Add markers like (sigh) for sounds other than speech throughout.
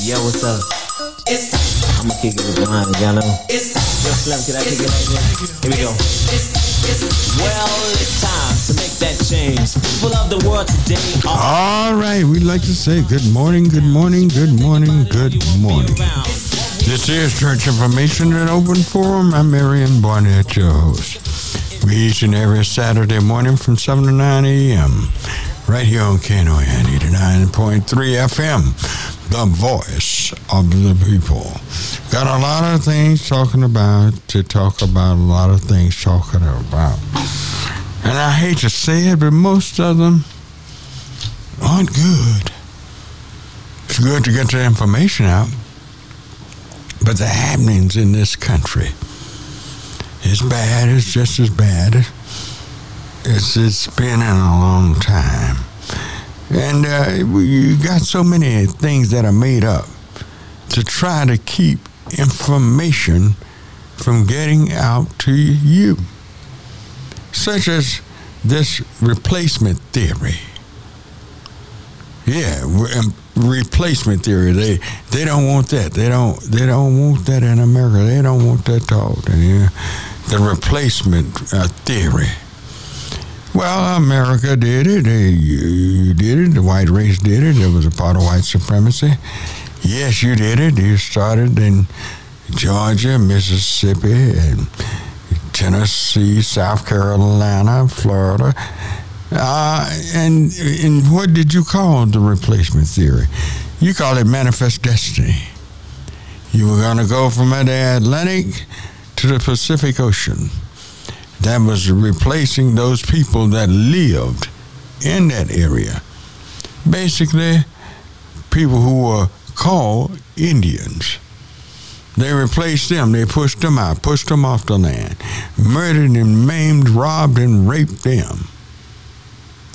Yo, what's up? It's I'ma kick it with mine, y'all know. Yo, Slim, can I kick it this? Here we go. Well, it's time to make that change. People of the world today All right, we'd like to say good morning, good morning, good morning, good morning. This is Church Information and Open Forum. I'm Marion Barnett, your host. We each and every Saturday morning from 7 to 9 a.m. right here on KNON 89.3 FM, the voice of the people. Got a lot of things talking about to talk about, a lot of things talking about. And I hate to say it, but most of them aren't good. It's good to get the information out, but the happenings in this country is bad. It's just as bad. It's it's been in a long time, and uh, you got so many things that are made up to try to keep information from getting out to you, such as this replacement theory. Yeah, um, replacement theory. They they don't want that. They don't they don't want that in America. They don't want that taught. Yeah, the replacement uh, theory. Well, America did it. You, did it. The white race did it. It was a part of white supremacy. Yes, you did it. You started in Georgia, Mississippi, and Tennessee, South Carolina, Florida. Uh, and, and what did you call the replacement theory? You call it manifest destiny. You were going to go from the Atlantic to the Pacific Ocean. That was replacing those people that lived in that area. Basically, people who were called Indians. They replaced them. They pushed them out, pushed them off the land, murdered and maimed, robbed and raped them.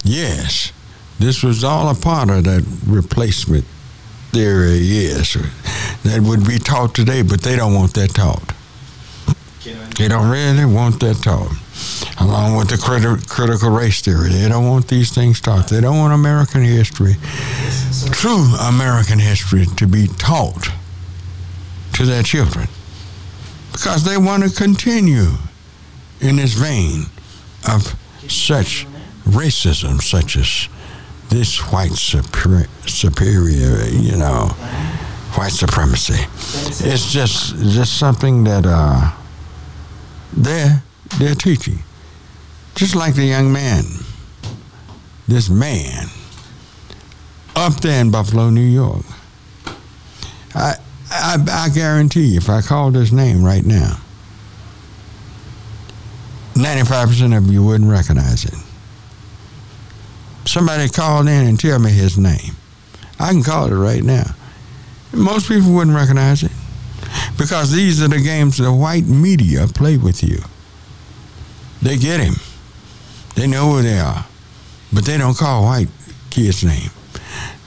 Yes, this was all a part of that replacement theory, yes, that would be taught today, but they don't want that taught. They don't really want that taught. Along with the criti- critical race theory, they don't want these things taught. They don't want American history, true American history, to be taught to their children because they want to continue in this vein of such racism, such as this white superior, superior you know, white supremacy. It's just just something that uh, they're they're teaching, just like the young man, this man up there in Buffalo, New York. I I, I guarantee you, if I called his name right now, 95% of you wouldn't recognize it. Somebody called in and tell me his name. I can call it right now. Most people wouldn't recognize it because these are the games the white media play with you. They get him. They know who they are, but they don't call white kids' name.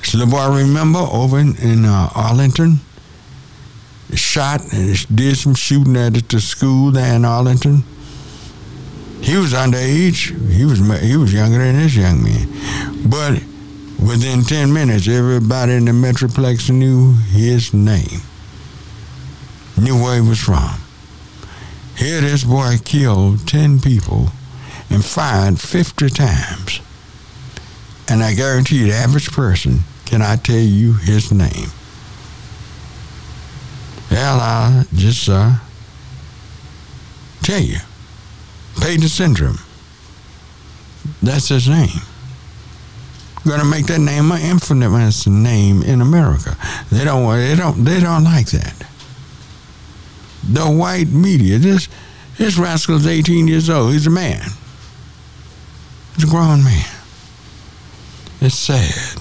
So the boy, remember over in, in uh, Arlington, shot and did some shooting at the school there in Arlington. He was underage. He was he was younger than this young man, but within ten minutes, everybody in the metroplex knew his name, knew where he was from. Here, this boy killed ten people and fired fifty times, and I guarantee you, the average person cannot tell you his name. Well, I'll just uh, tell you. Payton Gendron. That's his name. To make that name an infamous name in America. They don't. They don't. They don't like that. The white media. This this rascal's 18 years old. He's a man. He's a grown man. It's sad.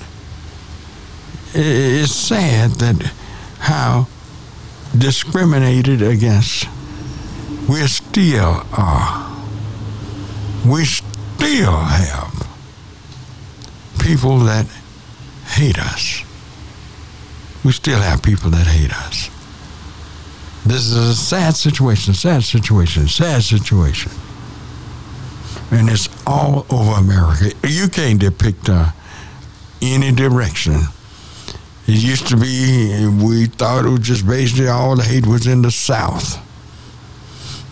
It's sad that how discriminated against we still are. We still have people that hate us. We still have people that hate us. This is a sad situation, sad situation, sad situation. And it's all over America. You can't depict uh, any direction It used to be, we thought it was just basically all the hate was in the South.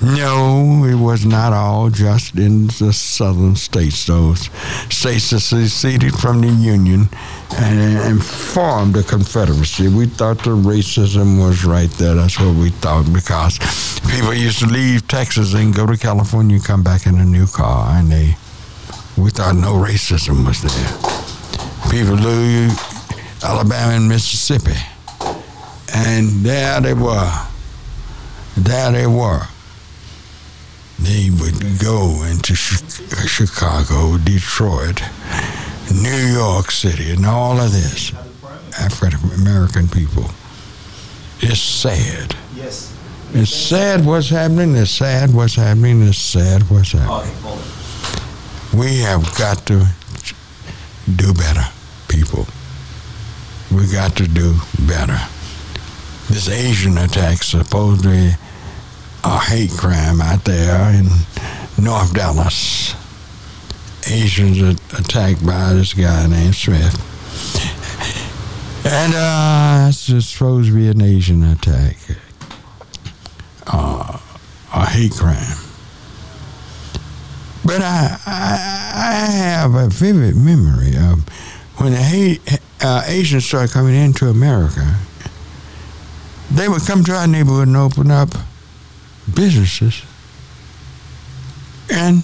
No, it was not all just in the southern states. Those states that seceded from the Union and, and formed a confederacy. We thought the racism was right there. That's what we thought because people used to leave Texas and go to California and come back in a new car, and they we thought no racism was there. People leave Alabama and Mississippi, and there they were. There they were they would go into Chicago, Detroit, New York City, and all of this. African American people. It's sad. Yes. It's sad what's happening. It's sad what's happening. It's sad what's happening. We have got to do better, people. We got to do better. This Asian attack supposedly a hate crime out there in North Dallas. Asians attacked by this guy named Smith. And uh, it's supposed to be an Asian attack, uh, a hate crime. But I, I, I have a vivid memory of when the hate, uh, Asians started coming into America. They would come to our neighborhood and open up businesses, and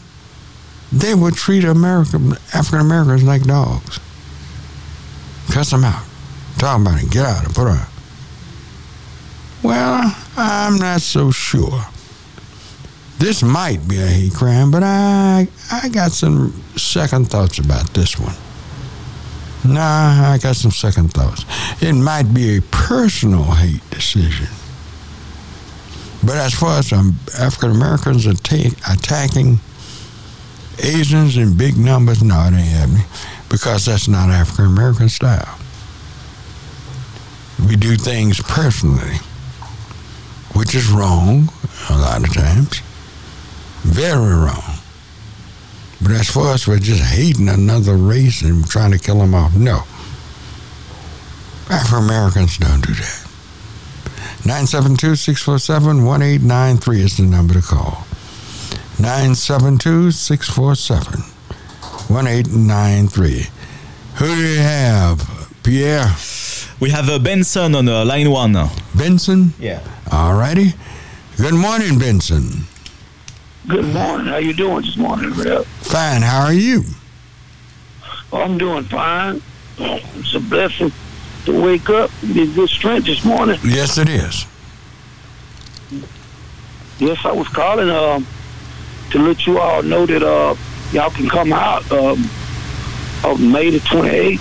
they would treat American African Americans like dogs. Cuss them out. Talk about it. Get out and put on. Well, I'm not so sure. This might be a hate crime, but I I got some second thoughts about this one. Nah, I got some second thoughts. It might be a personal hate decision. But as far as um, African Americans attack, attacking Asians in big numbers, no, it ain't happening because that's not African American style. We do things personally, which is wrong a lot of times, very wrong. But as far as we're just hating another race and trying to kill them off, no. African Americans don't do that. 972 647 1893 is the number to call. 972 647 1893. Who do you have, Pierre? We have uh, Benson on uh, line one. Benson? Yeah. All righty. Good morning, Benson. Good morning. How you doing this morning, Rep? Fine. How are you? Oh, I'm doing fine. It's a blessing to wake up be good strength this morning. Yes, it is. Yes, I was calling um, to let you all know that uh, y'all can come out um, on May the 28th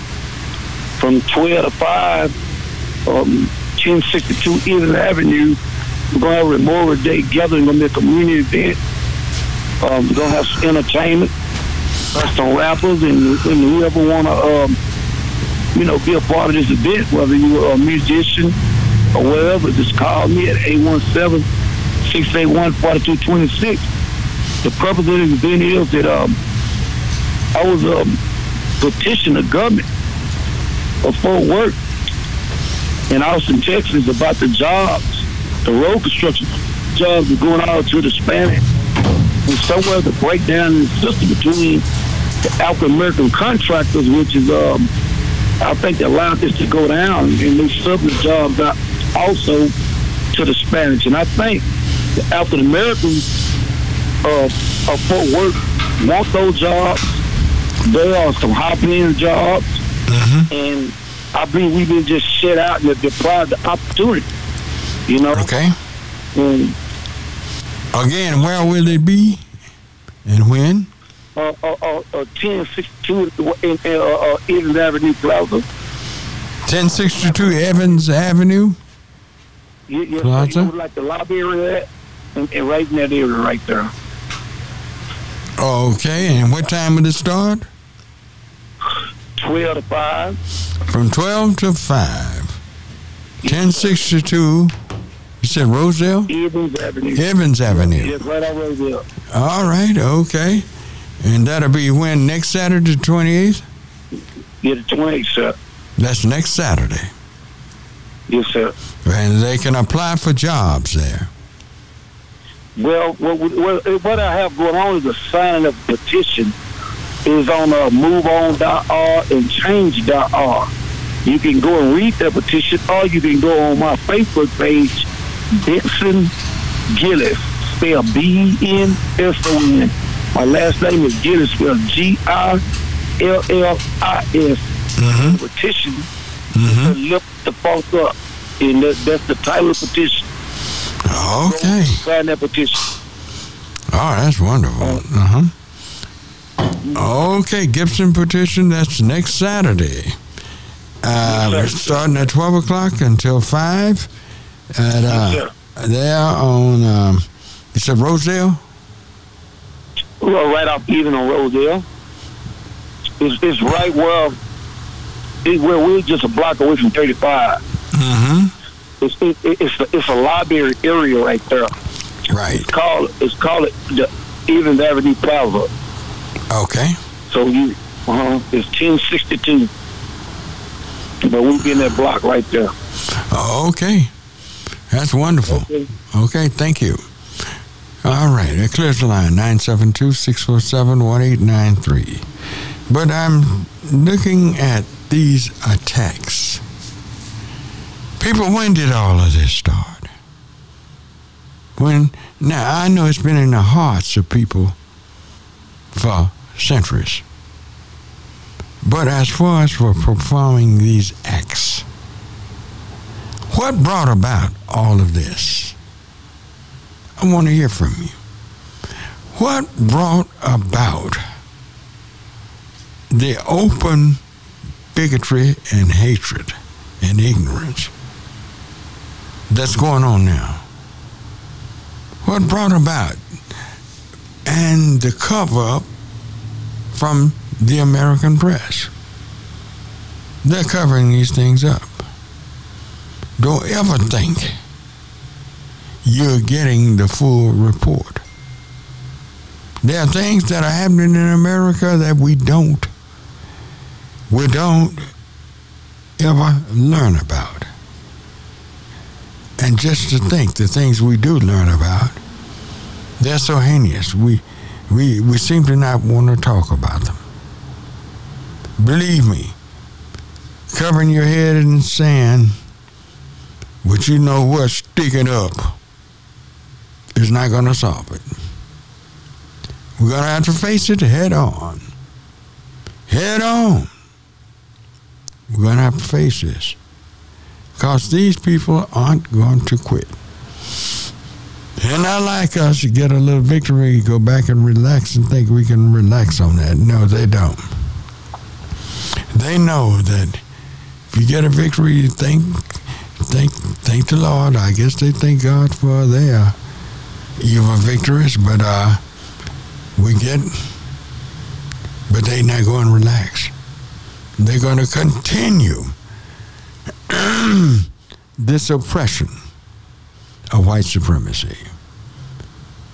from 12 to 5, um, 1062 Eastern Avenue. We're going to have a Memorial Day gathering. We're going to be a community event. Um, we're going to have some entertainment, some rappers, and, and whoever want to um, you know, be a part of this event, whether you're a musician or whatever, just call me at 817-681-4226. The purpose of this event is that um, I was um, petitioning the government of Fort Worth in Austin, Texas about the jobs, the road construction jobs are going out to the Spanish. And somewhere the breakdown in the system between the African American contractors, which is um, I think they allowed this to go down and they subbed the jobs out also to the Spanish. And I think the African Americans uh, of Fort Worth want those jobs. There are some high paying jobs. Mm-hmm. And I believe we've been just shut out and deprived the opportunity. You know? Okay. And Again, where will they be and when? Uh, uh, uh, uh, 1062 in uh, uh, Evans Avenue Plaza. 1062 Evans Avenue? You, you, Plaza? you like the lobby area and, and right in that area right there. Okay, and what time would it start? 12 to 5. From 12 to 5. 1062, you said Rosedale? Evans Avenue. Evans Avenue. Yes, right on Rosedale. All right, okay. And that'll be when? Next Saturday, the 28th? Yeah, the 28th, sir. That's next Saturday. Yes, sir. And they can apply for jobs there. Well, what, what, what I have going on is a signing of petition is on uh, moveon.org and change.org. You can go and read that petition, or you can go on my Facebook page, Benson Gillis, spelled B-E-N-S-O-N. My last name is Gillis, spelled G-I-L-L-I-S. Mm-hmm. Petition Mm-hmm. to lift the folks up. And that, that's the title of the petition. Okay. Sign that petition. Oh, that's wonderful. Uh huh. Okay, Gibson petition. That's next Saturday. Uh, Yes, we're starting at twelve o'clock until five. At uh, Yes, there on um, you said Rosedale. Well, right off even on Rosedale. It's, it's right where it, where we're just a block away from 35. Mm-hmm. It's it, it's a, it's a library area right there. Right. It's called it's called it the Evans Avenue Plaza. Okay. So you uh it's 1062. But we'll be in that block right there. Okay. That's wonderful. Okay. Okay, thank you. All right, it clears the line 972 647 1893. But I'm looking at these attacks. People, when did all of this start? When, now I know it's been in the hearts of people for centuries. But as far as for performing these acts, what brought about all of this? I want to hear from you. What brought about the open bigotry and hatred and ignorance that's going on now? What brought about and the cover up from the American press? They're covering these things up. Don't ever think you're getting the full report. There are things that are happening in America that we don't we don't ever learn about. And just to think the things we do learn about, they're so heinous. We we we seem to not want to talk about them. Believe me, covering your head in sand, but you know what, sticking up is not going to solve it. We're going to have to face it head on. Head on. We're going to have to face this. Because these people aren't going to quit. They're not like us to get a little victory, go back and relax and think we can relax on that. No, they don't. They know that if you get a victory, you think, thank, thank the Lord. I guess they thank God for their evil victories, but uh, we get, but they not going to relax. They're going to continue (clears throat) this oppression of white supremacy.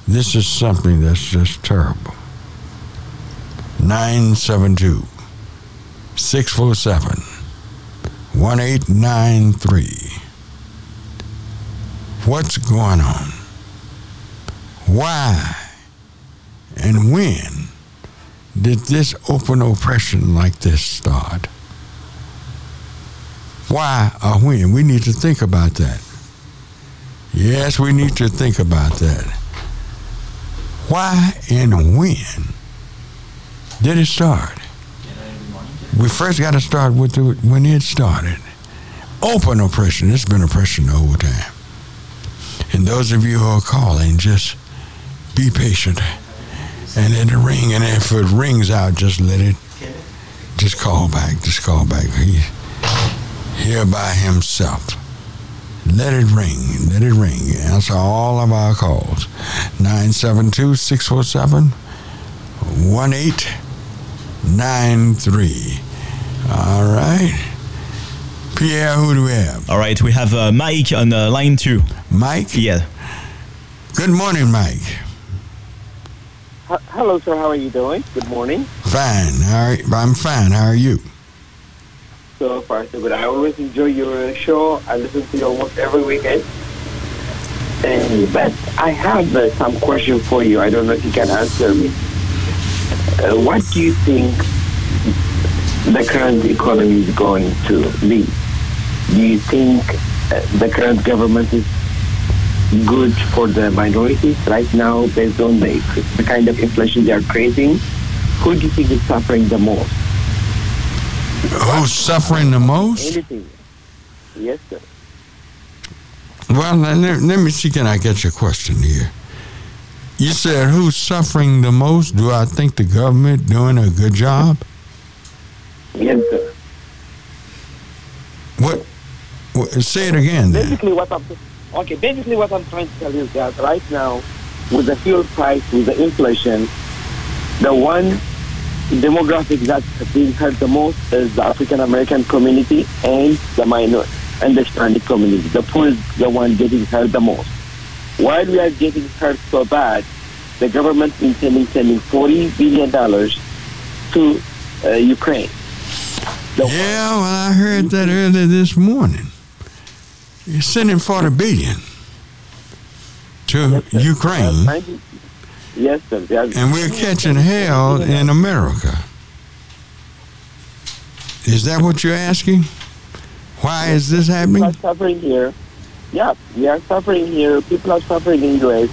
This is something that's just terrible. 972 647 1893. What's going on? Why and when did this open oppression like this start? Why or when? We need to think about that. Yes, we need to think about that. Why and when did it start? We first got to start with the, when it started. Open oppression. It's been oppression the whole time. And those of you who are calling, just be patient and let it ring. And if it rings out, just let it, just call back. Just call back. He's here by himself. Let it ring. Let it ring. Answer all of our calls. 972 647 1893. All right. Pierre, who do we have? All right, we have uh, Mike on uh, line two. Mike? Yeah. Good morning, Mike. H- Hello, sir. How are you doing? Good morning. Fine. All right. I'm fine. How are you? So far, so good. I always enjoy your show. I listen to you almost every weekend. And, but I have uh, some question for you. I don't know if you can answer me. Uh, what do you think the current economy is going to be? Do you think uh, the current government is good for the minorities right now based on the, the kind of inflation they are creating? Who do you think is suffering the most? Who's suffering the most? Anything? Yes, sir. Well, let, let me see. Can I get your question here? You said who's suffering the most? Do I think the government doing a good job? Yes, sir. What? what say it again. Then. Basically, what I'm okay. Basically, what I'm trying to tell you is that right now, with the fuel price, with the inflation, the one demographic that's being hurt the most is the African American community and the minor and the Hispanic community. The poor is the one getting hurt the most. While we are getting hurt so bad, the government is intending sending forty billion dollars to uh, Ukraine. The Yeah, well, I heard that earlier this morning. You're sending 40 billion to Yes. Ukraine, Uh, Yes, sir. Are- and we're catching hell in America. Is that what you're asking? Why is this People happening? are suffering here. Yeah, we are suffering here. People are suffering in US.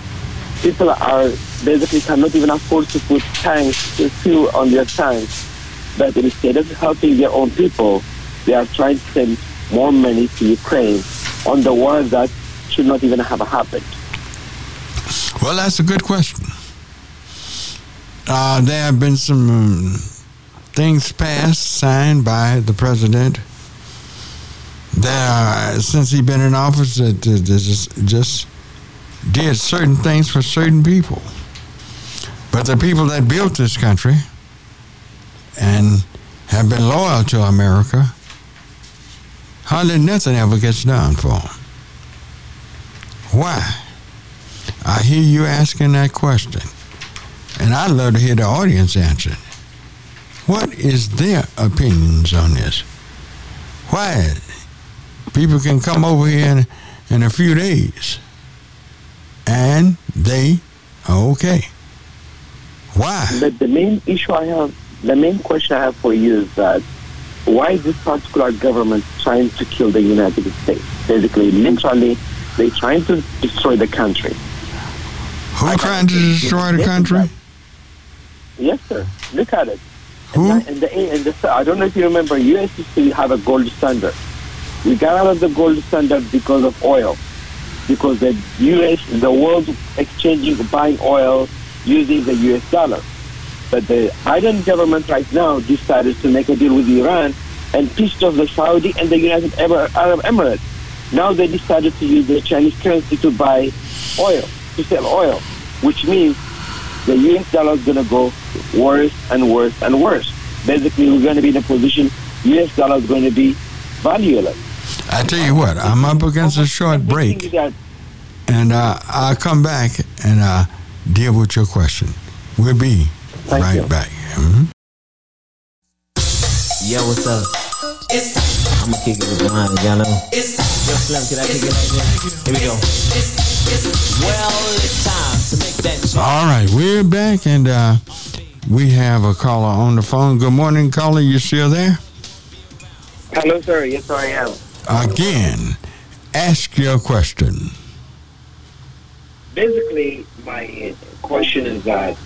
People are basically cannot even afford to put tanks, to fuel on their tanks. But instead of helping their own people, they are trying to send more money to Ukraine on the war that should not even have happened. Well, that's a good question. Uh, there have been some um, things passed, signed by the president. That uh, since he's been in office, that just, just did certain things for certain people. But the people that built this country and have been loyal to America, hardly nothing ever gets done for them. Why? I hear you asking that question, and I'd love to hear the audience answer. it. What is their opinions on this? Why people can come over here in, in a few days, and they are okay? Why? But the main issue I have, the main question I have for you is that why is this particular government trying to kill the United States? Basically, literally, they're trying to destroy the country. Who trying to destroy the country? Yes, sir. Look at it. Who? And, and, the, and the, I don't know if you remember, U.S. used to have a gold standard. We got out of the gold standard because of oil. Because the U.S., the world exchanging, buying oil using the U.S. dollar. But the Biden government right now decided to make a deal with Iran and pissed off the Saudi and the United Arab Emirates. Now they decided to use the Chinese currency to buy oil, to sell oil, which means the US dollar is going to go worse and worse and worse. Basically, we're going to be in a position US dollar is going to be valueless. I tell you what, I'm up against a short And the thing break, and uh, I'll come back and uh, deal with your question. We'll be Thank right you. back. Mhm. Yo, what's up? I'ma kick it with mine, y'all know. Yo, Slim, can I kick it like that? Here we go. Well, it's time to make that change. All right, we're back, and uh, we have a caller on the phone. Good morning, caller. You still there? Hello, sir. Yes, I am. Again, ask your question. Basically, my question is that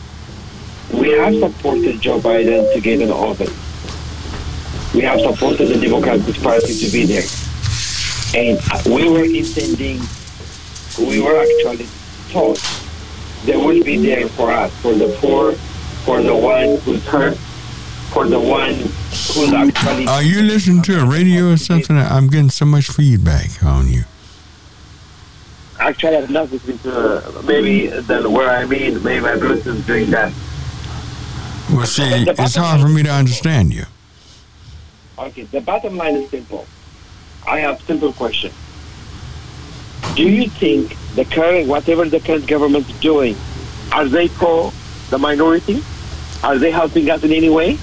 we have supported Joe Biden to get in office. We have supported the Democratic Party to be there. And we were intending, we were actually taught they will be there for us, for the poor, for the one who's hurt, for the one who's actually. Are you listening to a radio or something? I'm getting so much feedback on you. Actually, I've not listened to uh, maybe then where I mean, maybe my Bluetooth is doing that. Well, see, it's hard for me to understand you. Okay, the bottom line is simple. I have simple question. Do you think the current, whatever the current government is doing, are they for the minority? Are they helping us in any way?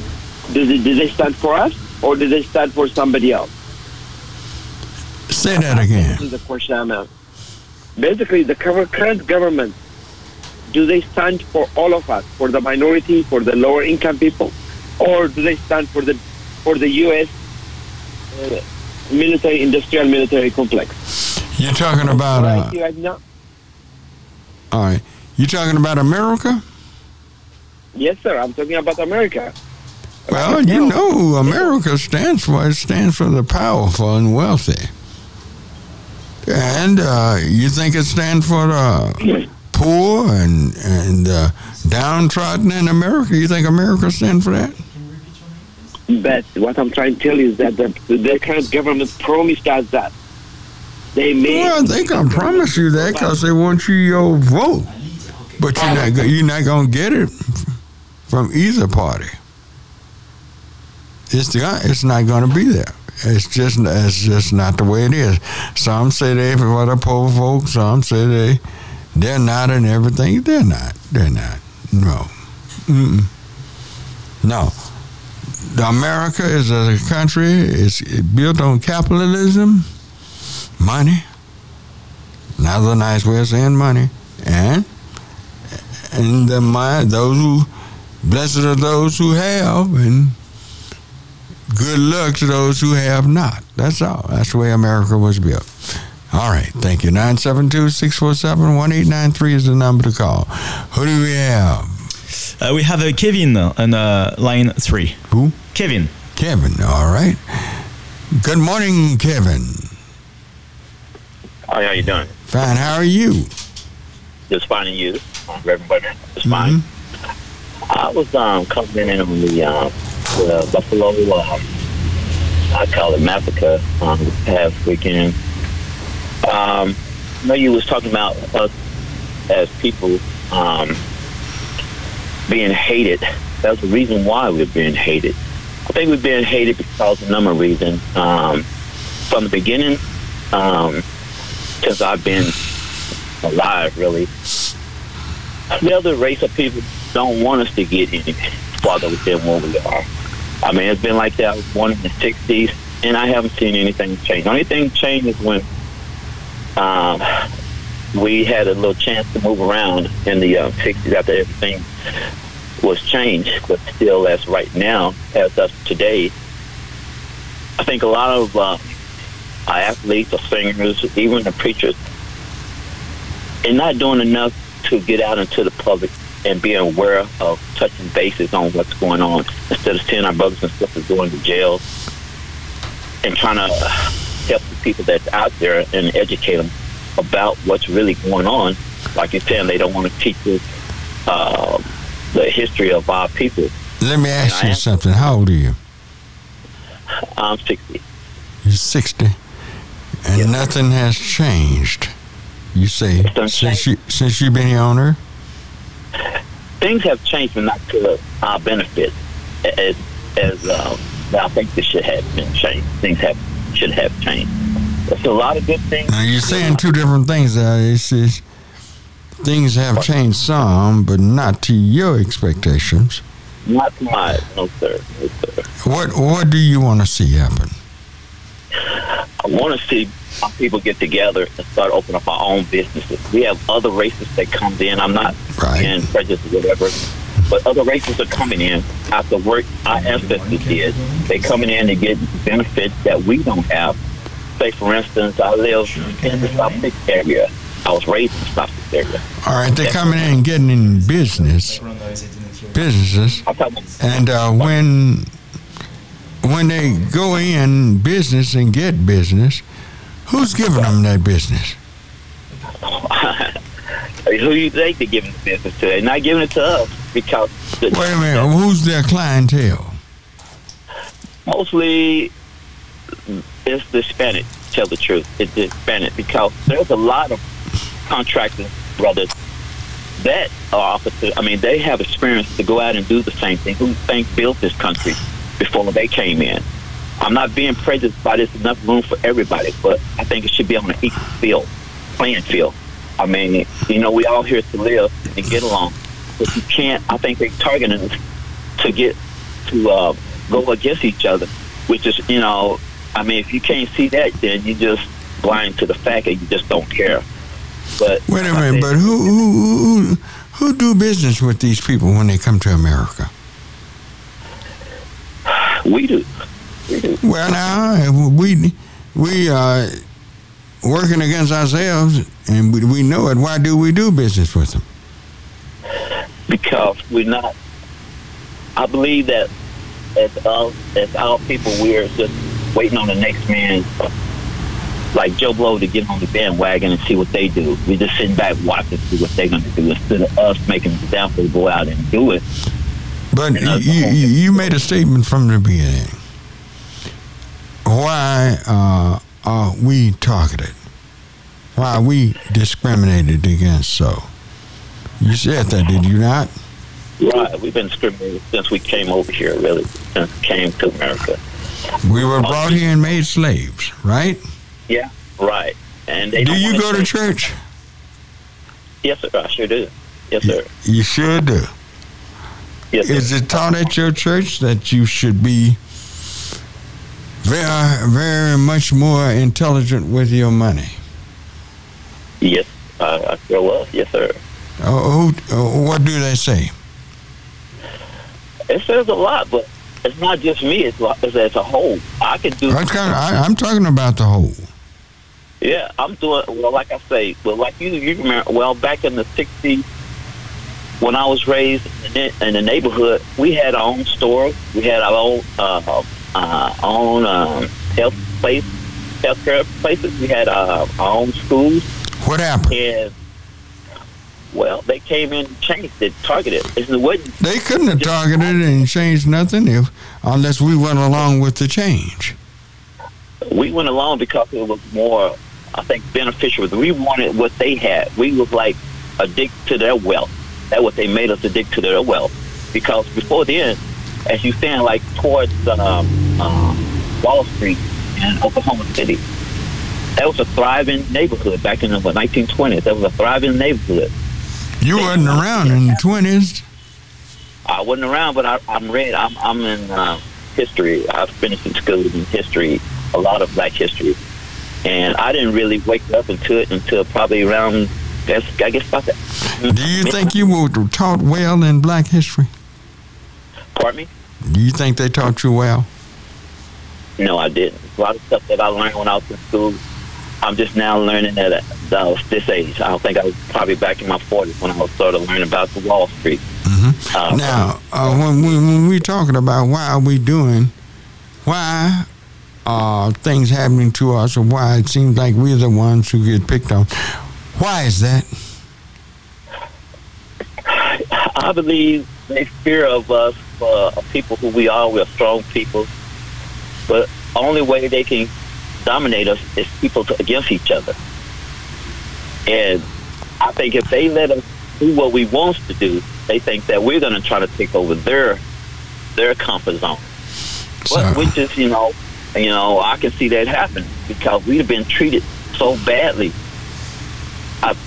Do they, do they stand for us? or do they stand for somebody else? Say that again. This is the question I'm asking. Basically, the current current government, do they stand for all of us, for the minority, for the lower income people, or do they stand for the for the U.S. Uh, military industrial military complex? You're talking about uh, right now- all right. you're talking about America? yes, sir. I'm talking about America. Well, you know who America stands for. It stands for the powerful and wealthy. And uh, you think it stands for the (clears throat) poor and and uh, downtrodden in America? You think America stands for that? But what I'm trying to tell you is that the, the current government promised us that. They made. Well, they can promise you that because they want you your vote, but you're not you're not gonna get it from either party. It's the it's not gonna be there. It's just it's just not the way it is. Some say they for the poor folks. Some say they they're not and everything. They're not. They're not. No. Mm-mm. No. America is a country. It's built on capitalism money. Another nice way of saying money. And and the mind those who blessed are those who have and good luck to those who have not. That's all. That's the way America was built. All right, thank you. 972-647-1893 is the number to call. Who do we have? Uh, we have uh, Kevin on uh, line three. Who? Kevin. Kevin, all right. Good morning, Kevin. Hi, how you doing? Fine, how are you? Just finding you, um, Reverend Butler. Just fine. I was um, coming in on the, um, the Buffalo, uh, I call it Massacre, um, this past weekend. Um, I know you was talking about us as people um, being hated. That's the reason why we're being hated. I think we're being hated because of a number of reasons. Um, from the beginning, um, since I've been alive, really, the other race of people don't want us to get any farther within where we are. I mean, it's been like that. Born in the 60s, and I haven't seen anything change. The only thing changed is when um, we had a little chance to move around in the uh, 60s after everything was changed. But still, as right now, as of today, I think a lot of uh, athletes or singers, even the preachers, are not doing enough to get out into the public and being aware of touching bases on what's going on instead of seeing our brothers and sisters going to jail and trying to the people that's out there and educate them about what's really going on. Like you're saying, they don't want to teach us uh, the history of our people. Let me ask I you something. How old are you? I'm 60. You're 60, and nothing has changed. You say since you since you've been here on Earth. Things have changed, but not to our benefit. As, as uh, I think this should have been changed. Things have should have changed. There's a lot of good things. Now you're saying two different things. Uh, it's, it's, things have changed some, but not to your expectations. Not to my, no sir, no sir. What what do you want to see happen? I want to see our people get together and start opening up our own businesses. We have other races that come in. I'm not Right. being prejudiced or whatever, but other races are coming in after work our ancestors did. They're coming in to get benefits that we don't have. Say, for instance, I live in the South area. I was raised in the South area. All right, they're coming in and getting in business, businesses, and uh, when when they go in business and get business, who's giving them that business? (laughs) who do you think they're giving the business to? They're not giving it to us because the, Wait a minute, who's their clientele? mostly it's the Hispanic. Tell the truth, it's the Hispanic because there's a lot of contractors, brothers, that are officers. I mean, they have experience to go out and do the same thing. Who think built this country before they came in? I'm not being prejudiced by this. Enough room for everybody, but I think it should be on an equal field, playing field. I mean, you know, we all here to live and get along, but you can't. I think they're targeting us to get to uh, go against each other which is you know, I mean, if you can't see that, then you just blind to the fact and you just don't care. But Wait a minute, but who who who who do business with these people when they come to America? we do. We do. Well, now we we are working against ourselves, and we, we know it. Why do we do business with them? because we're not. I believe that as us, as our people, we're just waiting on the next man, like Joe Blow, to get on the bandwagon and see what they do. We're just sitting back watching, see what they're going to do, instead of us making an example to go out and do it. But you, you, you made a statement from the beginning. Why uh, are we targeted? Why are we discriminated against so? You said that, did you not? Right, we've been discriminated since we came over here, really, since we came to America. We were brought here and made slaves, right? Yeah, right. And they Do you go to church? Yes, sir. I sure do. Yes, sir. You sure do. Yes, sir. Is it taught at your church that you should be very, very much more intelligent with your money? Yes, I, I sure was. Yes, sir. Oh, what do they say? It says a lot, but it's not just me. It's, it's as a whole. I can do. I'm, kind of, I, I'm talking about the whole. Yeah, I'm doing well. Like I say, well, like you, you remember. Well, back in the '60s, when I was raised in the, in the neighborhood, we had our own store. We had our own uh, uh, own um, health place, healthcare places. We had uh, our own schools, What happened? and well, they came in and changed it, targeted. It wasn't They couldn't have targeted and changed nothing if unless we went along with the change. we went along because it was more, I think, beneficial. We wanted what they had. We was like addicted to their wealth. That's what they made us addicted to their wealth. Because before then, as you saying, like towards um, uh, Wall Street in Oklahoma City, that was a thriving neighborhood back in the 1920s. That was a thriving neighborhood. You wasn't around in the twenties. I wasn't around, but I, I'm read. I'm, I'm in uh, history. I finished in school in history, a lot of Black history, and I didn't really wake up into it until probably around. Guess, I guess about that. Do you think you were taught well in Black history? Pardon me? Do you think they taught you well? No, I didn't. A lot of stuff that I learned when I was in school, I'm just now learning at, at uh, this age. I don't think I was probably back in my 40s when I was sort of learning about the Wall Street. Mhm. Uh, Now, uh, when, we, when we talking about why are we doing, why are things happening to us, or why it seems like we're the ones who get picked on, why is that? I believe they fear of us for people who we are. We're strong people, but only way they can dominate us is people to, against each other. And I think if they let us do what we want to do, they think that we're going to try to take over their their comfort zone. So, But which is, you know, you know, I can see that happen because we've been treated so badly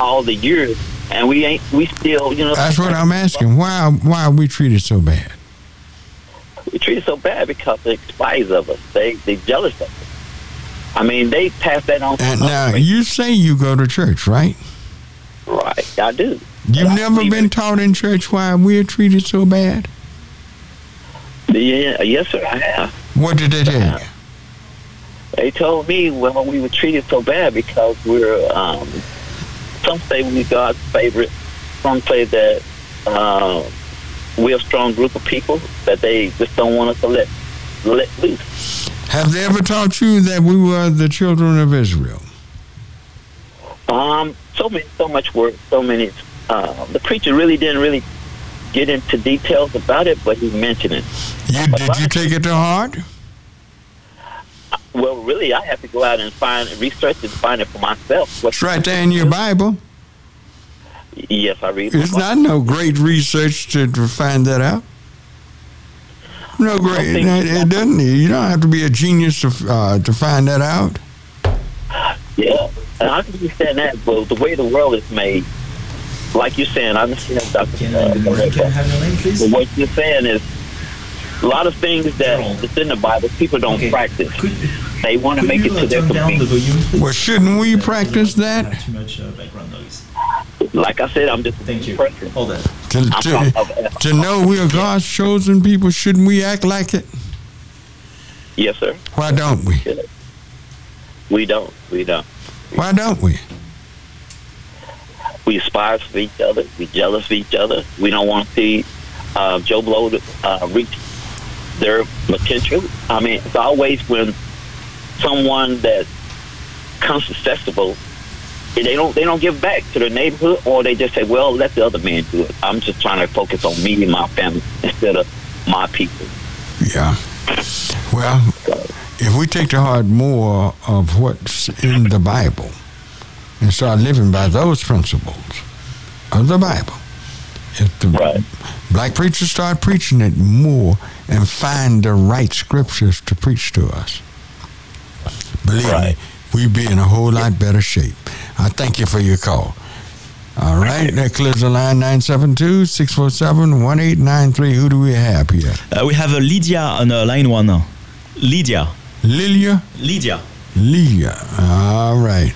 all the years, and we ain't, we still, you know. that's what I'm asking. Why why are we treated so bad? we treated so bad because they despise of us. They they jealous of us. I mean, they pass that on. And now you say you go to church, right? right? I do. You've never been it. taught in church why we're treated so bad. Yeah, yes, sir. I have. What did they tell you? They told me well we were treated so bad because we're um, some say we're God's favorite. Some say that uh, we're a strong group of people that they just don't want us to let let loose. Have they ever taught you that we were the children of Israel? Um, so many, so much work, so many. Uh, the preacher really didn't really get into details about it, but he mentioned it. You did you take it to heart? Well, really, I have to go out and find research and find it for myself. What's It's right there in your Bible. Yes, I read. It's not no great research to, to find that out. No great. It, it doesn't. You don't have to be a genius to uh, to find that out. Yeah, and I can understand that, but the way the world is made, like you're saying, I understand, Doctor. Can I, good. Can I have your name, please? But what you're saying is, a lot of things that that's in the Bible people don't Okay. practice. Could, They want to make you it to uh, their turn the convenience. Well, shouldn't we practice that? Too much uh, background noise. Like I said, I'm just Thank you. Hold on. To, to, to know we are God's chosen people, shouldn't we act like it? Yes, sir. Why don't we? We don't. We don't. Why don't we? We aspire for each other. We jealous of each other. We don't want to see uh, Joe Blow uh, reach their potential. I mean, it's always when someone that comes successful, they don't they don't give back to their neighborhood, or they just say, "Well, let the other man do it." I'm just trying to focus on me and my family instead of my people. Yeah. Well, if we take to heart more of what's in the Bible and start living by those principles of the Bible, if the Right. black preachers start preaching it more and find the right scriptures to preach to us, believe Right. me, we'd be in a whole lot better shape. I thank you for your call. All right, that clears the line 972 647 1893. Who do we have here? Uh, we have a Lydia on uh, line one. now. Lydia. Lilia? Lydia. Lydia. All right.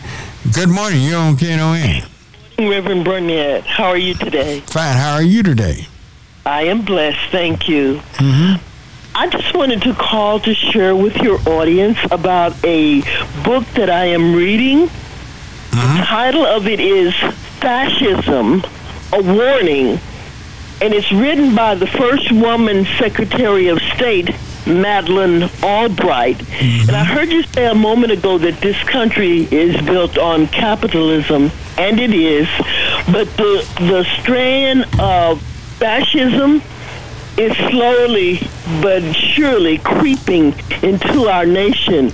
Good morning. You're on KNON. Good morning, Reverend Barnett, how are you today? Fine. How are you today? I am blessed, thank you. Mm-hmm. I just wanted to call to share with your audience about a book that I am reading. The uh-huh. title of it is Fascism, a Warning, and it's written by the first woman Secretary of State, Madeleine Albright. And I mm-hmm. heard you say a moment ago that this country is built on capitalism, and it is, but the, the strand of fascism is slowly but surely creeping into our nation.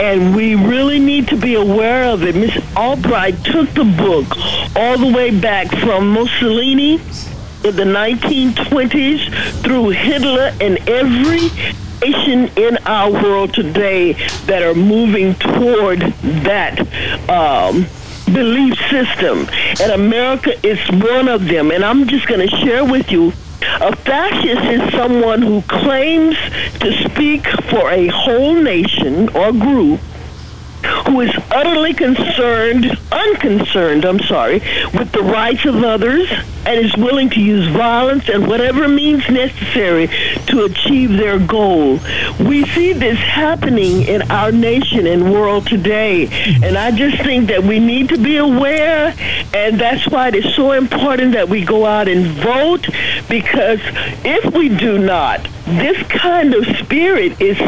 And we really need to be aware of it. Miss Albright took the book all the way back from Mussolini in the 1920s through Hitler and every nation in our world today that are moving toward that um, belief system. And America is one of them. And I'm just going to share with you a fascist is someone who claims to speak for a whole nation or group who is utterly concerned, unconcerned, I'm sorry, with the rights of others and is willing to use violence and whatever means necessary to achieve their goal. We see this happening in our nation and world today, and I just think that we need to be aware, and that's why it is so important that we go out and vote, because if we do not, this kind of spirit is,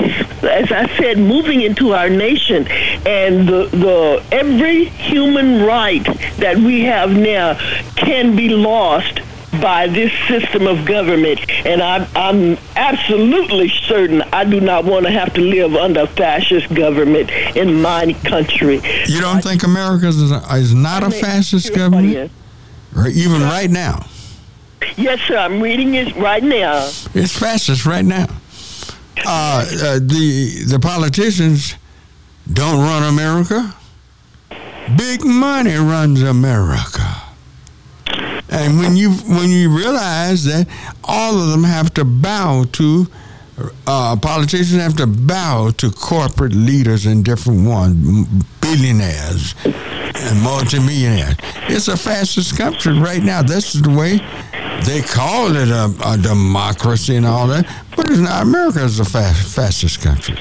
as I said, moving into our nation, and the, the every human right that we have now can be lost by this system of government. And I'm, I'm absolutely certain I do not want to have to live under a fascist government in my country. You don't think America is, is not a fascist government? Or even right now? Yes, sir. I'm reading it right now. It's fascist right now. Uh, uh, the the politicians don't run America. Big money runs America. And when you when you realize that all of them have to bow to uh, politicians have to bow to corporate leaders and different ones, billionaires and multimillionaires. It's a fascist country right now. This is the way they call it a, a democracy and all that, but it's not. America is a fa- fascist country.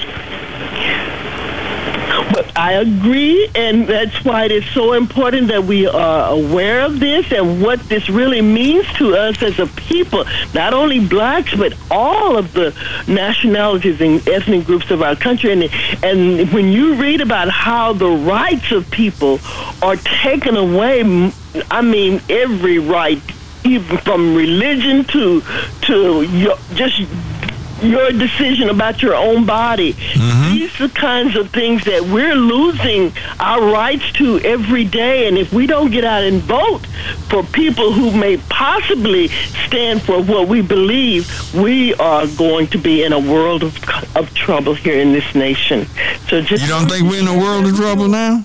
I agree, and that's why it is so important that we are aware of this and what this really means to us as a people, not only blacks, but all of the nationalities and ethnic groups of our country. And, and when you read about how the rights of people are taken away, I mean, every right, even from religion to, to your, just your decision about your own body. Mm-hmm. These are the kinds of things that we're losing our rights to every day. And if we don't get out and vote for people who may possibly stand for what we believe, we are going to be in a world of, of trouble here in this nation. So just You don't think we're in a world of trouble now?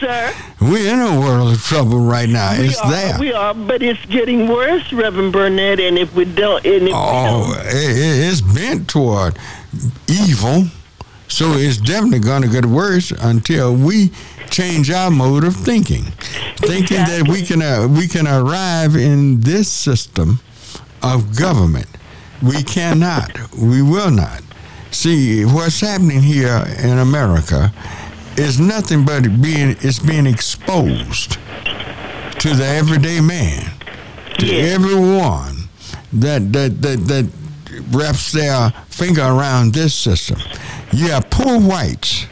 Sir, We're in a world of trouble right now. we it's are, there. we are, but it's getting worse, Reverend Barnett. And if we don't, and if Oh, we don't, it, it- it's bent toward evil, so it's definitely going to get worse until we change our mode of thinking, thinking that we can uh, we can arrive in this system of government. We cannot. We will not. See what's happening here in America is nothing but being it's being exposed to the everyday man to Yes. everyone that that that that wraps their finger around this system. You have poor whites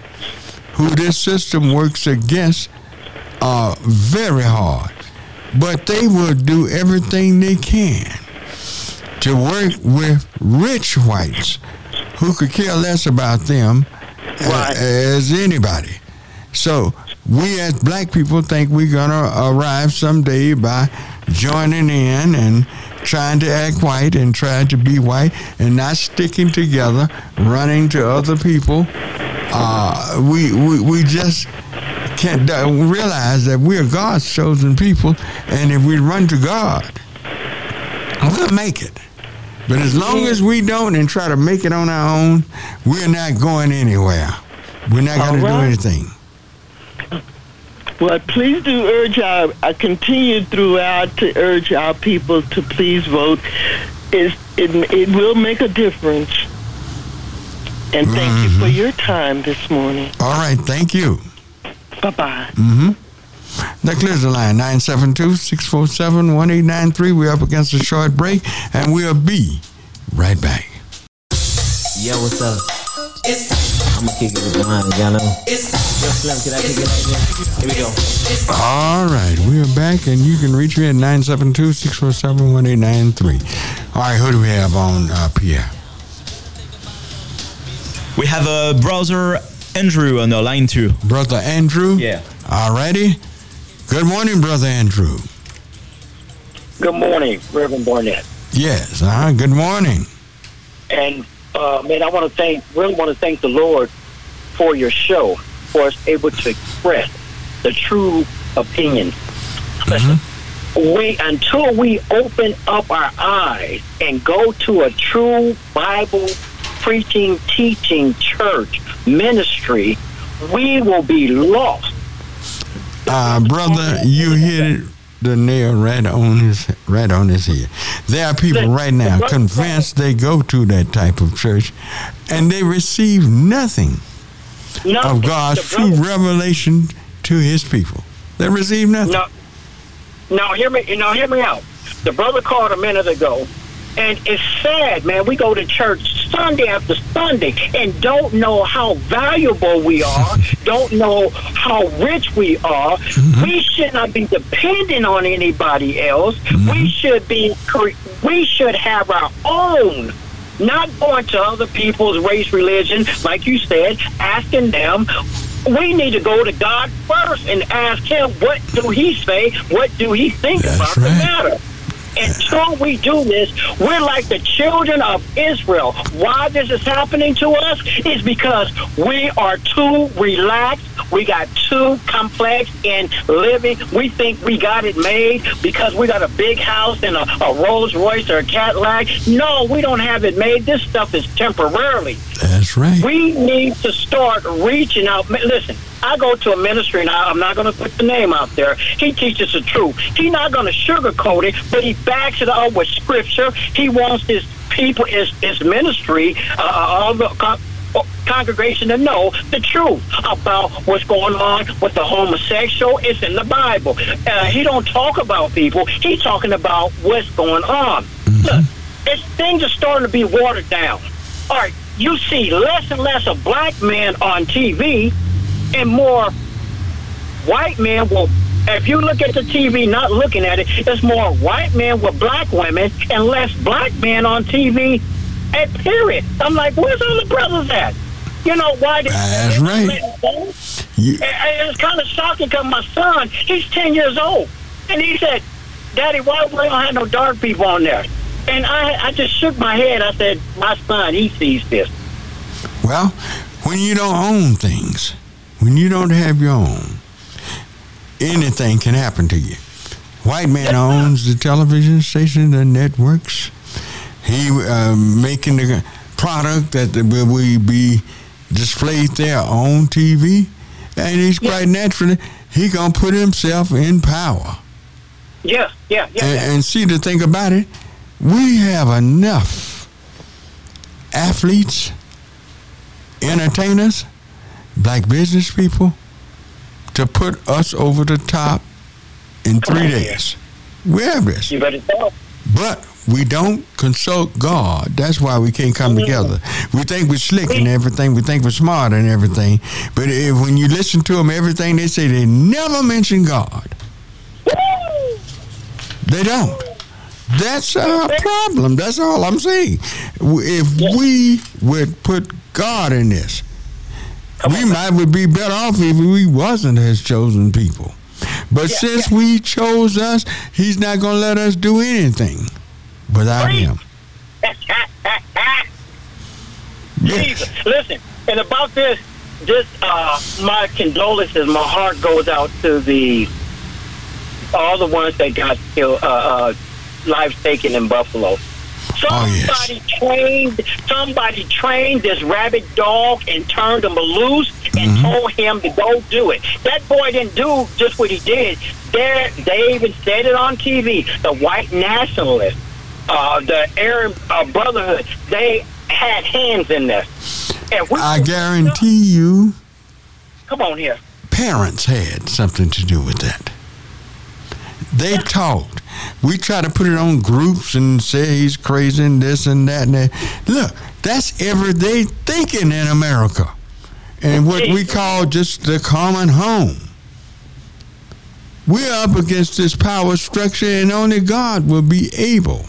who this system works against uh, very hard, but they will do everything they can to work with rich whites who could care less about them Right. as anybody. So we as black people think we're gonna arrive someday by joining in and trying to act white and trying to be white and not sticking together, running to other people. Uh, we, we we just can't uh, realize that we're God's chosen people, and if we run to God, we'll make it. But as long as we don't and try to make it on our own, we're not going anywhere. We're not going to do anything. well, please do urge our. I continue throughout to urge our people to please vote. It's, it it will make a difference. And thank you Mm-hmm. for your time this morning. All right, thank you. Bye bye. That clears the line. 972-647-1893. We're up against a short break, and we'll be right back. Yo, what's up? It's I'm gonna kick it with mine, y'all know. Yo, Slim, can I kick it like this? Here we go. All right, we are back, and you can reach me at 972-647-1893. All right, who do we have on uh, Pierre? We have a brother Andrew on the line too. Brother Andrew? Yeah. All righty. Good morning, Brother Andrew. Good morning, Reverend Barnett. Yes, uh, good morning. And uh, man, I want to thank, really want to thank the Lord for your show, for us able to express the true opinion. Listen, we until we open up our eyes and go to a true Bible preaching, teaching church ministry, we will be lost. Uh, brother, you hit it, the nail right on his right on his head. There are people right now convinced they go to that type of church, and they receive nothing No, of God's true revelation to His people. They receive nothing. No, now hear me. Now hear me out. The brother called a minute ago, and it's sad, man. We go to church Sunday after Sunday and don't know how valuable we are. (laughs) don't know how rich we are. Mm-hmm. We should not be dependent on anybody else. We mm-hmm. should be. We should have our own. Not going to other people's race, religion, like you said, asking them we need to go to God first and ask Him what do He say, what do He think That's about the matter. Until we do this, we're like the children of Israel. Why this is happening to us is because we are too relaxed. We got too complex in living. We think we got it made because we got a big house and a, a Rolls Royce or a Cadillac. No, we don't have it made. This stuff is temporarily. That's right. We need to start reaching out. Listen, I go to a ministry, and I, I'm not going to put the name out there. He teaches the truth. He's not going to sugarcoat it, but he backs it up with scripture. He wants his people, his, his ministry, uh, all the co- congregation to know the truth about what's going on with the homosexual. It's in the Bible. Uh, he don't talk about people. He's talking about what's going on. Look, it's, things are starting to be watered down. All right, you see less and less of black men on TV and more white men will if you look at the TV not looking at it, it's more white men with black women and less black men on TV at eh, period. I'm like, where's all the brothers at? You know why? That's right. You, and- and it's kind of shocking because my son, he's 10 years old. And he said, Daddy, why we don't have no dark people on there? And I, I just shook my head. I said, my son, he sees this. well, when you don't own things, when you don't have your own, anything can happen to you. White man owns the television station, the networks. He uh, making the product that will we be displayed there on TV, and he's quite naturally he gonna put himself in power. Yeah, yeah, yeah. And, and see the thing about it, we have enough athletes, entertainers, black business people to put us over the top in three days. We have this. You better tell. But we don't consult God. That's why we can't come together. We think we're slick and everything. We think we're smart and everything. But if, when you listen to them, everything they say, they never mention God. They don't. That's our problem. That's all I'm saying. If we would put God in this, we might would be better off if we wasn't His chosen people. But Yeah, since we chose us, He's not going to let us do anything without. Him. (laughs) Jesus. Listen, and about this, this, uh, my condolences, my heart goes out to the, all the ones that got killed, uh, uh, lives taken in Buffalo. Oh, yes. Somebody trained, somebody trained this rabid dog and turned him loose and Mm-hmm. told him to go do it. That boy didn't do just what he did. There, they even said it on TV. The white nationalists, uh, the Aryan uh, Brotherhood, they had hands in this. And we, I guarantee you, Come on here. parents had something to do with that. They taught. We try to put it on groups and say he's crazy and this and that and that. Look, that's everyday thinking in America. And what we call just the common home. We're up against this power structure, and only God will be able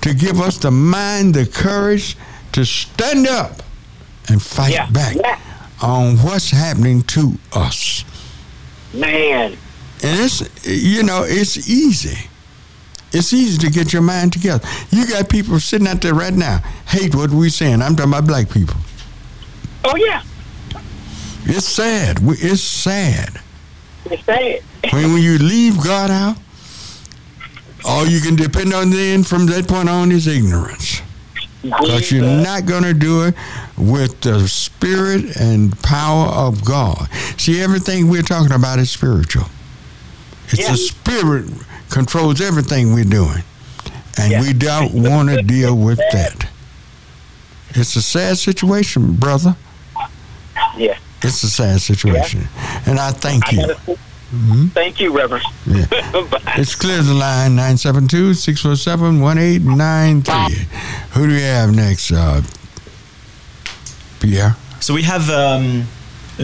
to give us the mind, the courage to stand up and fight Yeah. back Yeah. on what's happening to us. Man. And it's, you know, it's easy. It's easy to get your mind together. You got people sitting out there right now, hate what we're saying. I'm talking about black people. Oh, yeah. It's sad. We- It's sad. It's sad. When, when you leave God out, all you can depend on then from that point on is ignorance. Because you're not going to do it with the spirit and power of God. See, everything we're talking about is spiritual. It's Yeah. the spirit controls everything we're doing. And Yeah. we don't want to deal with that. It's a sad situation, brother. Yeah. It's a sad situation. And I thank I you. gotta, Thank you, Reverend. Yeah. (laughs) Bye. It's clear the line 972 647 1893. Who do we have next, uh, Pierre? So we have um,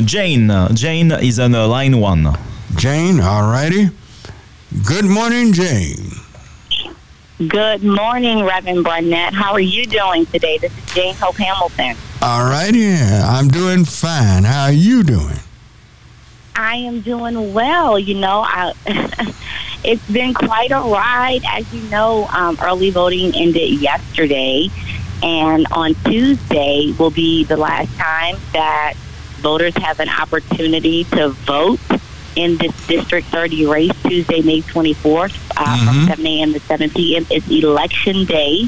Jane. Jane is on uh, line one. Jane, all righty. Good morning, Jane. Good morning, Reverend Barnett. How are you doing today? This is Jane Hope Hamilton. All righty. I'm doing fine. How are you doing? I am doing well. You know, I, (laughs) it's been quite a ride. As you know, um, early voting ended yesterday, and on Tuesday will be the last time that voters have an opportunity to vote in this District 30 race, Tuesday, May 24th, uh, from 7 a.m. to 7 p.m. is election day.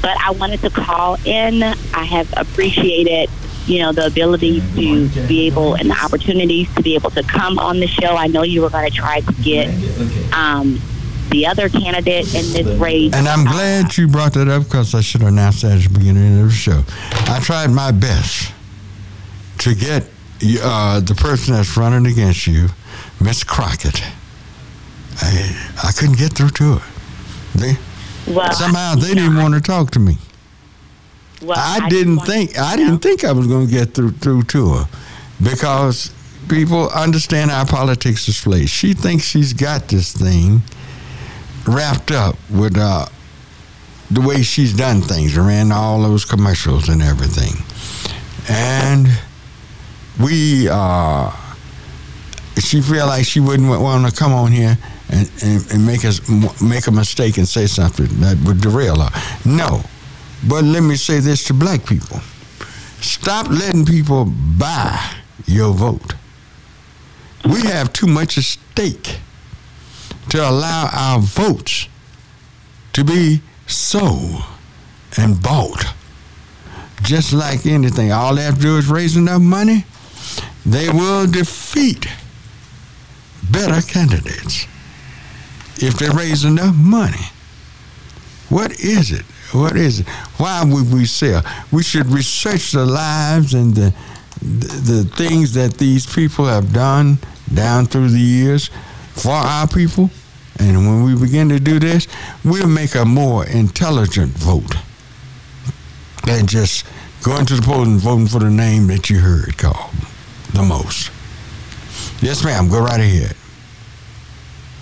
But I wanted to call in. I have appreciated, you know, the ability to be able and the opportunities to be able to come on the show. I know you were going to try to get um, the other candidate in this race. And I'm glad you brought that up because I should have announced that at the beginning of the show. I tried my best to get uh, the person that's running against you, Miss Crockett. I, I couldn't get through to her. They, well, somehow they didn't want to talk to me. well, I just didn't think I didn't think I was going to get through through to her because people understand how politics is played. She thinks she's got this thing wrapped up with uh, the way she's done things, ran all those commercials and everything, and we. Uh, she feel like she wouldn't want to come on here and, and, and make us make a mistake and say something that would derail her. No, but let me say this to black people: stop letting people buy your vote. We have too much at stake to allow our votes to be sold and bought. Just like anything, all they have to do is raise enough money, they will defeat better candidates if they raise enough money. What is it? What is it? Why would we sell? We should research the lives and the, the, the things that these people have done down through the years for our people. And when we begin to do this, we'll make a more intelligent vote than just going to the polls and voting for the name that you heard called the most. Yes, ma'am. Go right ahead.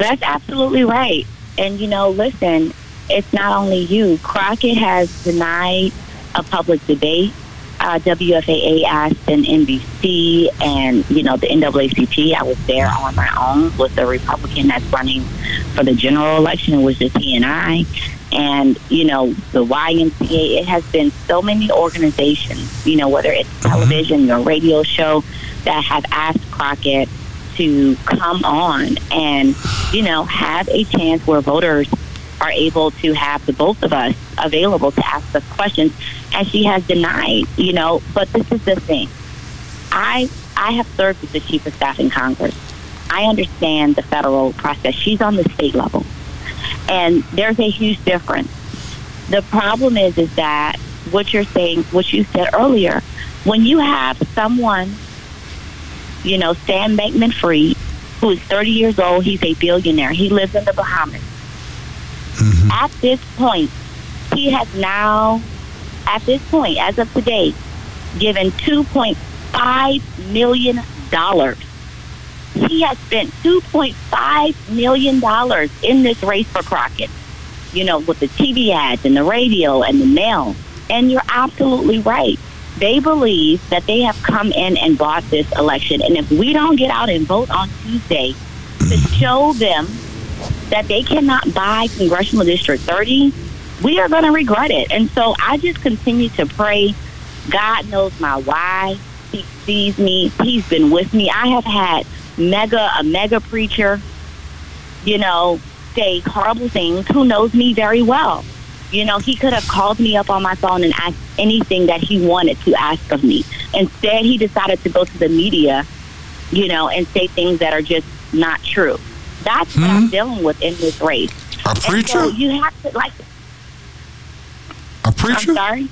That's absolutely right. And, you know, listen, it's not only you. Crockett has denied a public debate. Uh, WFAA asked an NBC and, you know, the NAACP. I was there on my own with the Republican that's running for the general election. It was just he and I. And, you know, the YMCA, it has been so many organizations, you know, whether it's television or radio show that have asked Crockett to come on and, you know, have a chance where voters are able to have the both of us available to ask us questions. And she has denied, you know, but this is the thing. I I have served as the chief of staff in Congress. I understand the federal process. She's on the state level. And there's a huge difference. The problem is is that what you're saying, what you said earlier, when you have someone, you know, Sam Bankman Fried, who is 30 years old, he's a billionaire. He lives in the Bahamas. Mm-hmm. At this point, he has now, at this point, as of today, given $2.5 million. He has spent $2.5 million in this race for Crockett, you know, with the TV ads and the radio and the mail. And you're absolutely right. They believe that they have come in and bought this election. And if we don't get out and vote on Tuesday to show them that they cannot buy Congressional District 30, we are going to regret it. And so I just continue to pray. God knows my why. He sees me. He's been with me. I have had mega a mega preacher, you know, say horrible things who knows me very well. You know, he could have called me up on my phone and asked anything that he wanted to ask of me. Instead, he decided to go to the media, you know, and say things that are just not true. That's what I'm hmm? dealing with in this race. A preacher? So you have to like. A preacher? I'm sorry.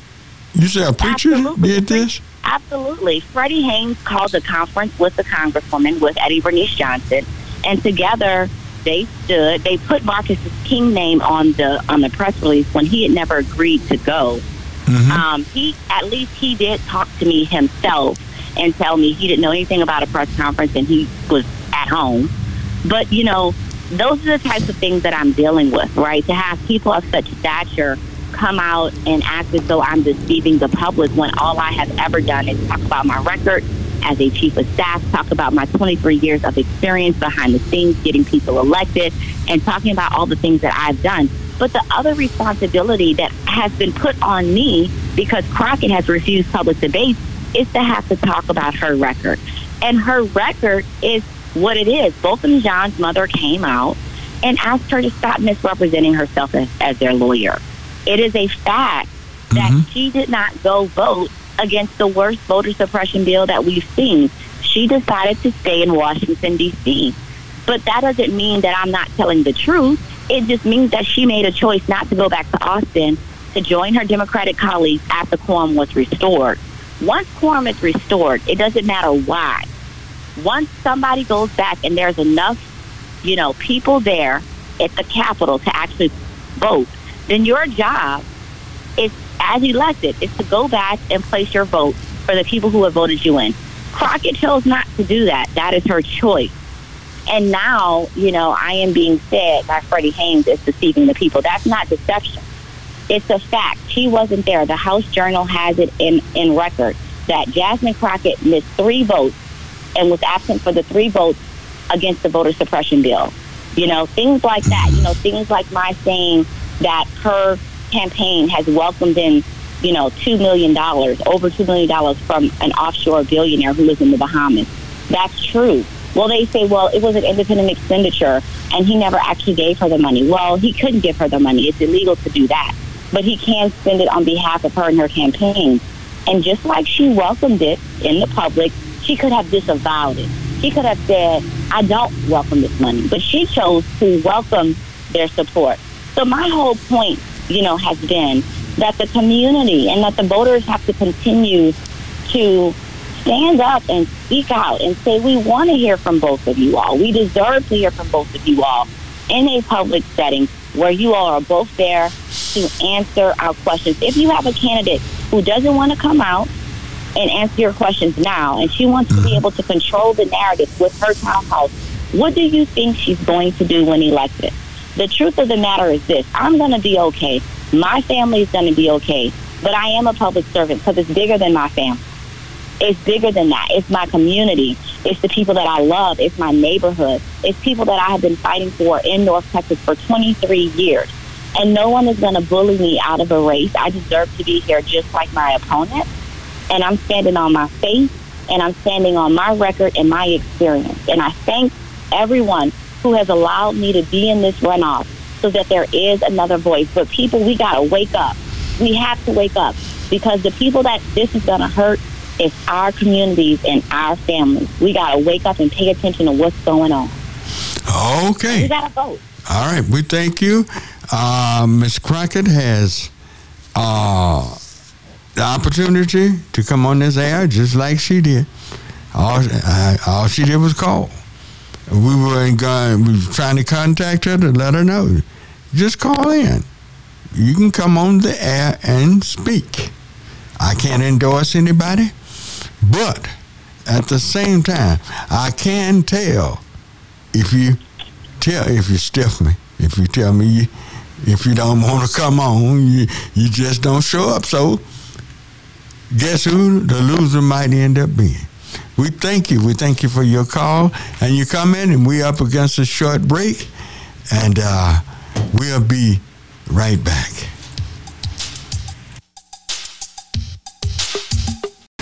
You say a preacher Absolutely. did this? Absolutely. Freddie Haynes called a conference with the congresswoman, with Eddie Bernice Johnson, and together they stood. They put Marcus King name on the on the press release when he had never agreed to go. Mm-hmm. Um, he at least he did talk to me himself and tell me he didn't know anything about a press conference and he was at home. But you know, those are the types of things that I'm dealing with, right? To have people of such stature come out and act as though I'm deceiving the public when all I have ever done is talk about my record as a chief of staff, talk about my 23 years of experience behind the scenes, getting people elected, and talking about all the things that I've done. But the other responsibility that has been put on me because Crockett has refused public debate is to have to talk about her record. And her record is what it is. Botham Jean's mother came out and asked her to stop misrepresenting herself as, as their lawyer. It is a fact that Mhm. she did not go vote against the worst voter suppression bill that we've seen. She decided to stay in Washington, D.C. But that doesn't mean that I'm not telling the truth. It just means that she made a choice not to go back to Austin to join her Democratic colleagues after quorum was restored. Once quorum is restored, it doesn't matter why. Once somebody goes back and there's enough, you know, people there at the Capitol to actually vote, then your job as elected, is to go back and place your vote for the people who have voted you in. Crockett chose not to do that. That is her choice. And now, you know, I am being said by Freddie Haynes is deceiving the people. That's not deception. It's a fact. She wasn't there. The House Journal has it in, in record that Jasmine Crockett missed three votes and was absent for the three votes against the voter suppression bill. You know, things like that. You know, things like my saying that her campaign has welcomed in, you know, $2 million, over $2 million from an offshore billionaire who lives in the Bahamas. That's true. Well, they say, well, it was an independent expenditure and he never actually gave her the money. Well, he couldn't give her the money. It's illegal to do that. But he can spend it on behalf of her and her campaign. And just like she welcomed it in the public, she could have disavowed it. She could have said, I don't welcome this money. But she chose to welcome their support. So my whole point, you know, has been that the community and that the voters have to continue to stand up and speak out and say, we want to hear from both of you all. We deserve to hear from both of you all in a public setting where you all are both there to answer our questions. If you have a candidate who doesn't want to come out and answer your questions now, and she wants to be mm-hmm. able to control the narrative with her townhouse, what do you think she's going to do when elected? The truth of the matter is this I'm going to be okay. My family is going to be okay. But I am a public servant because it's bigger than my family. It's bigger than that. It's my community. It's the people that I love. It's my neighborhood. It's people that I have been fighting for in North Texas for 23 years. And no one is going to bully me out of a race. I deserve to be here just like my opponent. And I'm standing on my faith and I'm standing on my record and my experience. And I thank everyone who has allowed me to be in this runoff so that there is another voice. But people, we got to wake up. We have to wake up because the people that this is going to hurt is our communities and our families. We got to wake up and pay attention to what's going on. Okay. We got to vote. All right. We thank you. Uh, Ms. Crockett has uh, the opportunity to come on this air just like she did. All, uh, all she did was call. We were going, we were trying to contact her to let her know. Just call in. You can come on the air and speak. I can't endorse anybody, but at the same time, I can tell if you tell if you stiff me, if you tell me you, if you don't want to come on, you you just don't show up. So guess who the loser might end up being? We thank you. We thank you for your call and you come in and we're up against a short break and uh, we'll be right back.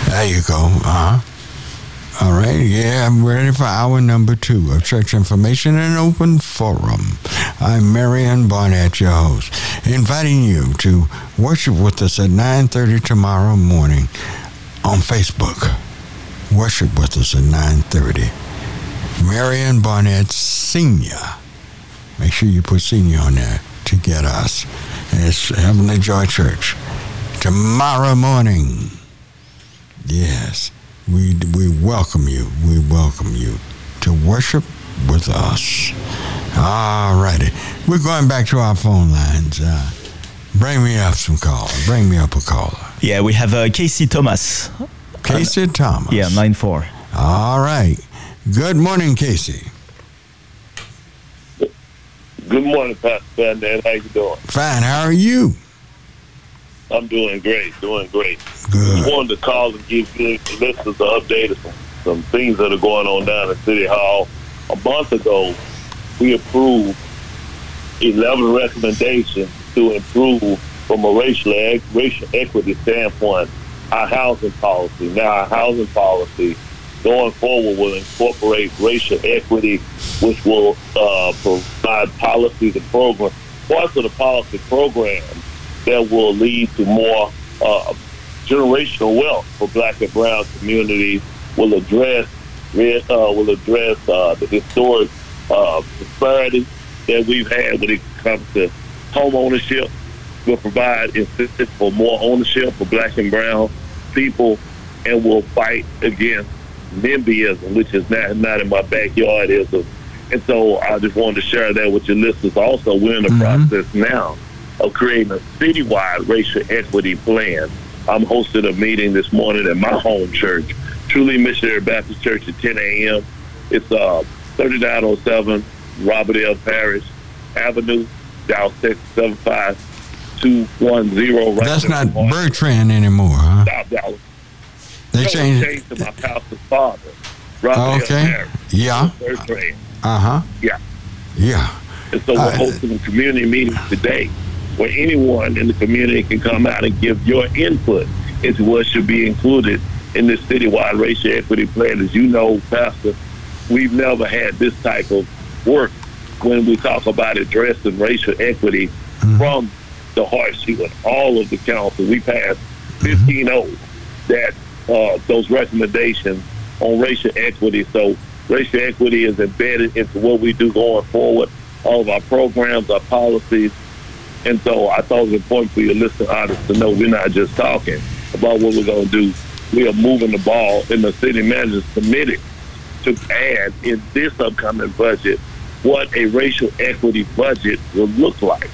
There you go. Uh-huh. All right, yeah, I'm ready for hour number two of Church Information and Open Forum. I'm Marion Barnett, your host, inviting you to worship with us at 9.30 tomorrow morning on Facebook. Worship with us at 9.30. Marion Barnett Senior. Make sure you put senior on there to get us. And it's Heavenly Joy Church. Tomorrow morning. Yes. We, we welcome you. We welcome you to worship with us. All righty. We're going back to our phone lines. Uh, bring me up some callers. Bring me up a caller. Yeah, we have uh, Casey Thomas. Casey Thomas. Yeah, 9 4. All right. Good morning, Casey. Good morning, Pastor Fernandez. How you doing? Fine. How are you? I'm doing great, doing great. Good. Just wanted to call and give you listeners an update of some, some things that are going on down at City Hall. A month ago, we approved 11 recommendations to improve from a racial, racial equity standpoint our housing policy. Now, our housing policy going forward will incorporate racial equity, which will uh, provide policies and programs, parts of the policy program that will lead to more uh, generational wealth for black and brown communities, will address uh, will address uh, the historic uh, disparity that we've had when it comes to home ownership, will provide incentives for more ownership for black and brown people, and will fight against NIMBYism, which is not, not in my backyardism. And so I just wanted to share that with your listeners. Also, we're in the process now of creating a citywide racial equity plan. I'm hosting a meeting this morning at my home church, Truly Missionary Baptist Church at 10 a.m. It's uh, 3907 Robert L. Parish Avenue, Dallas, Texas 75210. Right That's not Martin, Bertrand anymore, huh? South Dallas. They No, changed it. changed to my pastor's father, Robert Okay. Yeah. Bertrand. Uh huh. Yeah. Yeah. And so we're Uh, hosting a community meeting today where anyone in the community can come out and give your input into what should be included in this citywide racial equity plan. As you know, Pastor, we've never had this type of work when we talk about addressing racial equity from the hardship of all of the council. We passed 15 0 that uh, those recommendations on racial equity. So racial equity is embedded into what we do going forward, all of our programs, our policies. And so I thought it was important for your listening audience to know we're not just talking about what we're going to do. We are moving the ball, and the city manager is committed to add in this upcoming budget what a racial equity budget will look like.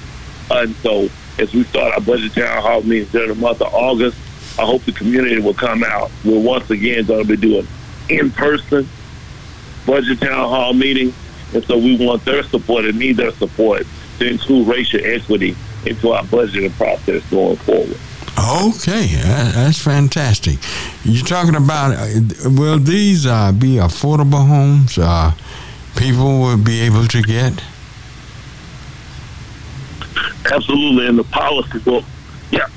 And so as we start our budget town hall meetings during the month of August, I hope the community will come out. We're once again going to be doing in-person budget town hall meetings. And so we want their support and need their support to include racial equity into our budgeting process going forward. Okay, that's fantastic. You're talking about, uh, will these uh, be affordable homes uh, people will be able to get? Absolutely, and the policy will, yeah,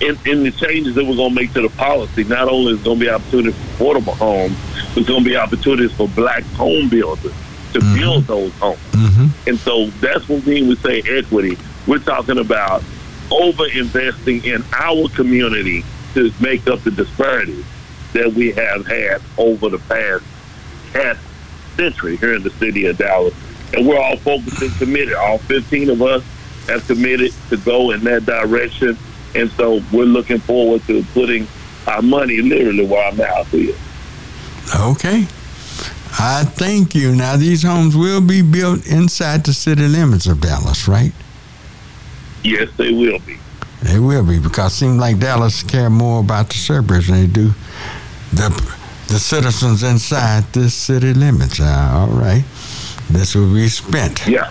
in, in the changes that we're going to make to the policy, not only is going to be opportunities for affordable homes, there's going to be opportunities for black home builders to mm-hmm. build those homes. Mm-hmm. And so that's what we mean we say equity. We're talking about over investing in our community to make up the disparities that we have had over the past half century here in the city of Dallas. And we're all focused and committed. All 15 of us have committed to go in that direction. And so we're looking forward to putting our money literally where our mouth is. Okay. I thank you. Now, these homes will be built inside the city limits of Dallas, right? Yes, they will be. They will be because it seems like Dallas care more about the suburbs than they do the the citizens inside the city limits. Uh, all right, this will be spent Yeah.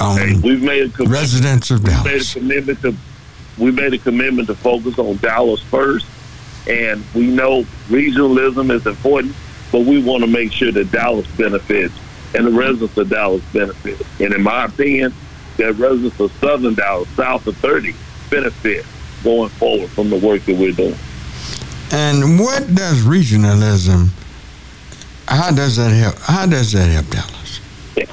On Hey, we've made a commitment. residents of we made a commitment to we made a commitment to focus on Dallas first, and we know regionalism is important, but we want to make sure that Dallas benefits and the residents of Dallas benefit. And in my opinion, that residents of Southern Dallas, south of 30, benefit going forward from the work that we're doing. And what does regionalism? How does that help? How does that help Dallas? Yeah,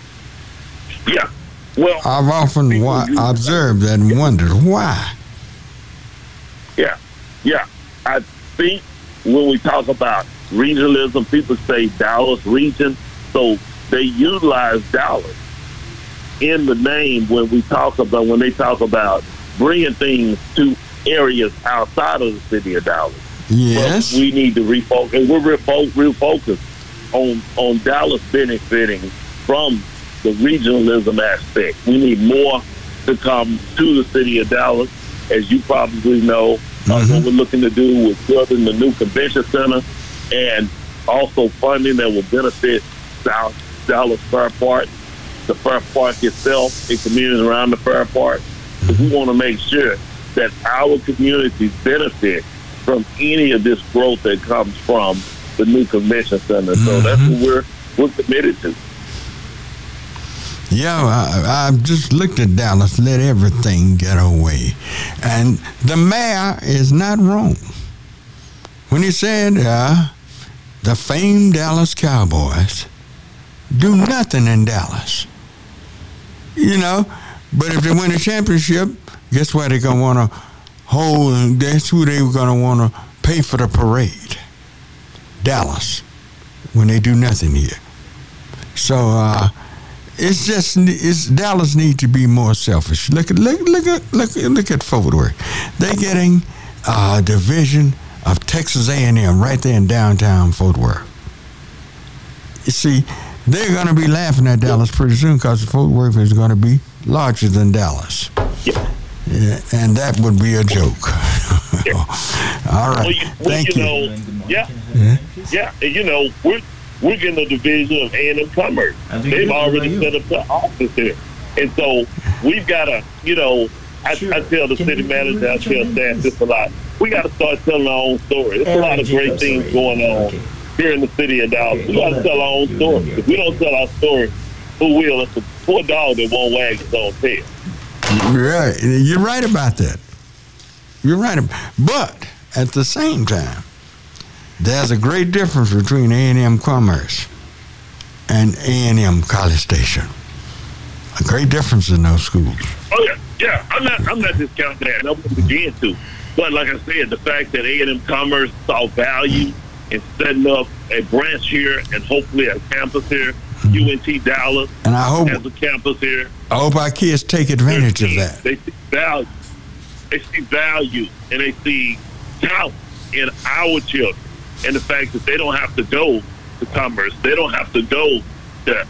Yeah. Well, I've often wa- observed that and wondered why. Yeah, yeah. I think when we talk about regionalism, people say Dallas region, so they utilize Dallas in the name when we talk about when they talk about bringing things to areas outside of the city of Dallas. Yes. But we need to refocus. And we're refo- refocused on on Dallas benefiting from the regionalism aspect. We need more to come to the city of Dallas, as you probably know. Uh, what mm-hmm. we're looking to do with building the new convention center and also funding that will benefit South Dallas Fair Park, the Fair Park itself, and communities around the Fair Park. 'Cause we mm-hmm. want to make sure that our communities benefit from any of this growth that comes from the new convention center. So that's what mm-hmm. we're we're committed to. Yeah, I, just looked at Dallas, let everything get away. And the mayor is not wrong. When he said uh, the famed Dallas Cowboys do nothing in Dallas. You know, but if they win a championship, guess what? They're going to want to hold, that's who they're going to want to pay for the parade. Dallas, when they do nothing here. So, uh, it's just it's Dallas need to be more selfish. Look at look look at look look at Fort Worth. They're getting a division of Texas A&M right there in downtown Fort Worth. You see, they're going to be laughing at Dallas pretty soon because Fort Worth is going to be larger than Dallas. Yeah, and that would be a joke. (laughs) All right, Well, you, well, thank you you. know, yeah, Yeah. yeah, you know, we're we're getting a division of A and M Commerce. They've already set up the office here, and so we've got to, you know, I, I tell the city manager, I tell staff this a lot. We got to start telling our own story. There's a lot of great things going on here in the city of Dallas. We got to tell our own story. If we don't tell our story, who will? It's a poor dog that won't wag its own tail. Right. You're right about that. You're right. But at the same time, there's a great difference between A&M Commerce and A&M College Station. A great difference in those schools. Oh yeah, yeah. I'm not. I'm not discounting that. I won't begin to. But like I said, the fact that A and M Commerce saw value in setting up a branch here and hopefully a campus here, mm-hmm. UNT Dallas, And I hope has a campus here. I hope our kids take advantage of that. They see value. They see value and they see talent in our children. And the fact that they don't have to go to Commerce, they don't have to go to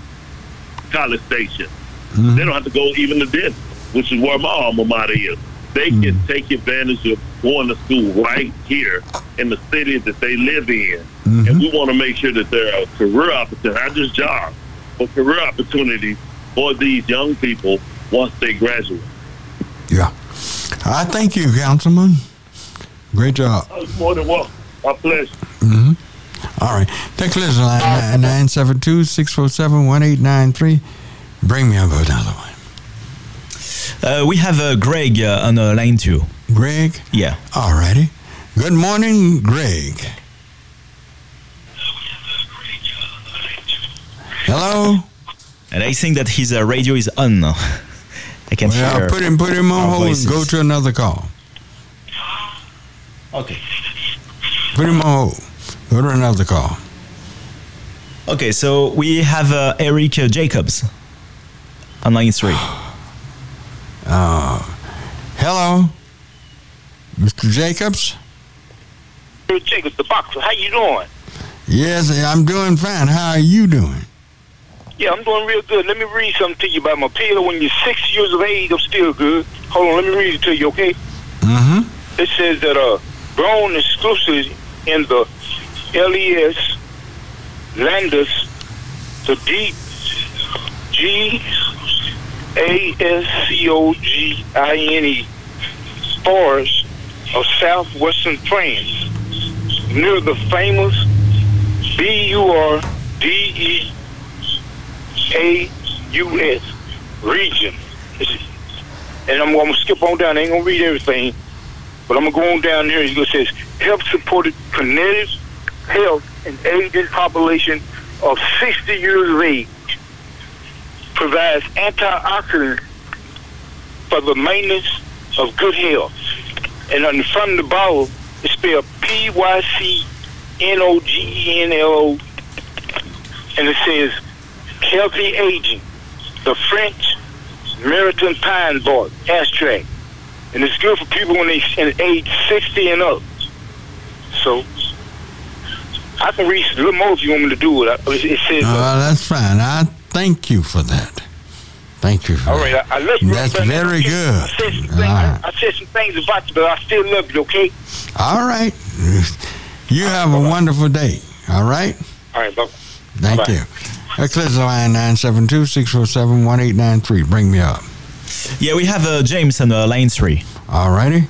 College Station, mm-hmm. they don't have to go even to Denton, which is where my alma mater is. They can mm-hmm. take advantage of going to school right here in the city that they live in. And mm-hmm. we want to make sure that there are career opportunities, not just jobs, but career opportunities for these young people once they graduate. Yeah. I thank you, Councilman. Great job. Was more than welcome. My pleasure. Hmm All right. Take listen line 972 647 1893. Bring me up another one. Uh, we have uh, Greg uh, on uh, line two. Greg? Yeah. All righty. Good morning, Greg. Hello? And I think that his uh, radio is on. now. (laughs) I can Well, hear. put him put him on hold and go to another call. Okay. Put him on hold. Go to another call. Okay, so we have uh, Eric Jacobs on line three. (sighs) Uh, hello, Mr. Jacobs. Hey, Jacobs, the boxer. How you doing? Yes, I'm doing fine. How are you doing? Yeah, I'm doing real good. Let me read something to you about my pillow. When you're six years of age, I'm still good. Hold on, let me read it to you, okay? Mm-hmm. It says that uh, grown exclusively in the LES, Landis, the D, G, A, S, C, O, G, I, N, E, forest of southwestern France, near the famous B, U, R, D, E, A, U, S region. And I'm, I'm to skip on down. I ain't to read everything. But I'm to go on down here. It says, help supported kinetic health and aging population of 60 years of age. Provides antioxidants for the maintenance of good health. And on the front of the bottle, it's spelled P-Y-C-N-O-G-E-N-L-O. And it says, healthy aging. The French Maritime Pine Bark extract. And it's good for people when they age 60 and up. So, I can reach a little more if you want me to do it. I- It says, uh, Uh, that's fine. I thank you for that. Thank you for all that. right, I, I love you. That's brother. very I good. said, some things, All right. I said some things about you, but I still love you, okay? All right. You have a wonderful day. All right? All right, bye. Thank Bye-bye. you. Eclipse line 972 647 1893. Bring me up. Yeah, we have uh, James on uh, line three. All righty.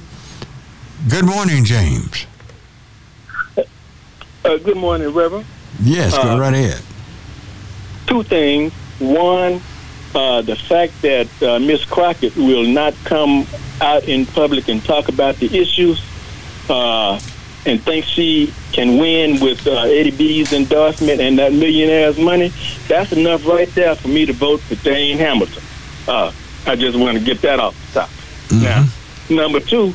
Good morning, James. Uh, good morning, Reverend. Yes, go Uh, right ahead. Two things. One, uh, the fact that uh, Miss Crockett will not come out in public and talk about the issues uh, and think she can win with uh, Eddie B's endorsement and that millionaire's money, that's enough right there for me to vote for Jane Hamilton. Uh, I just want to get that off the top. Now, number two,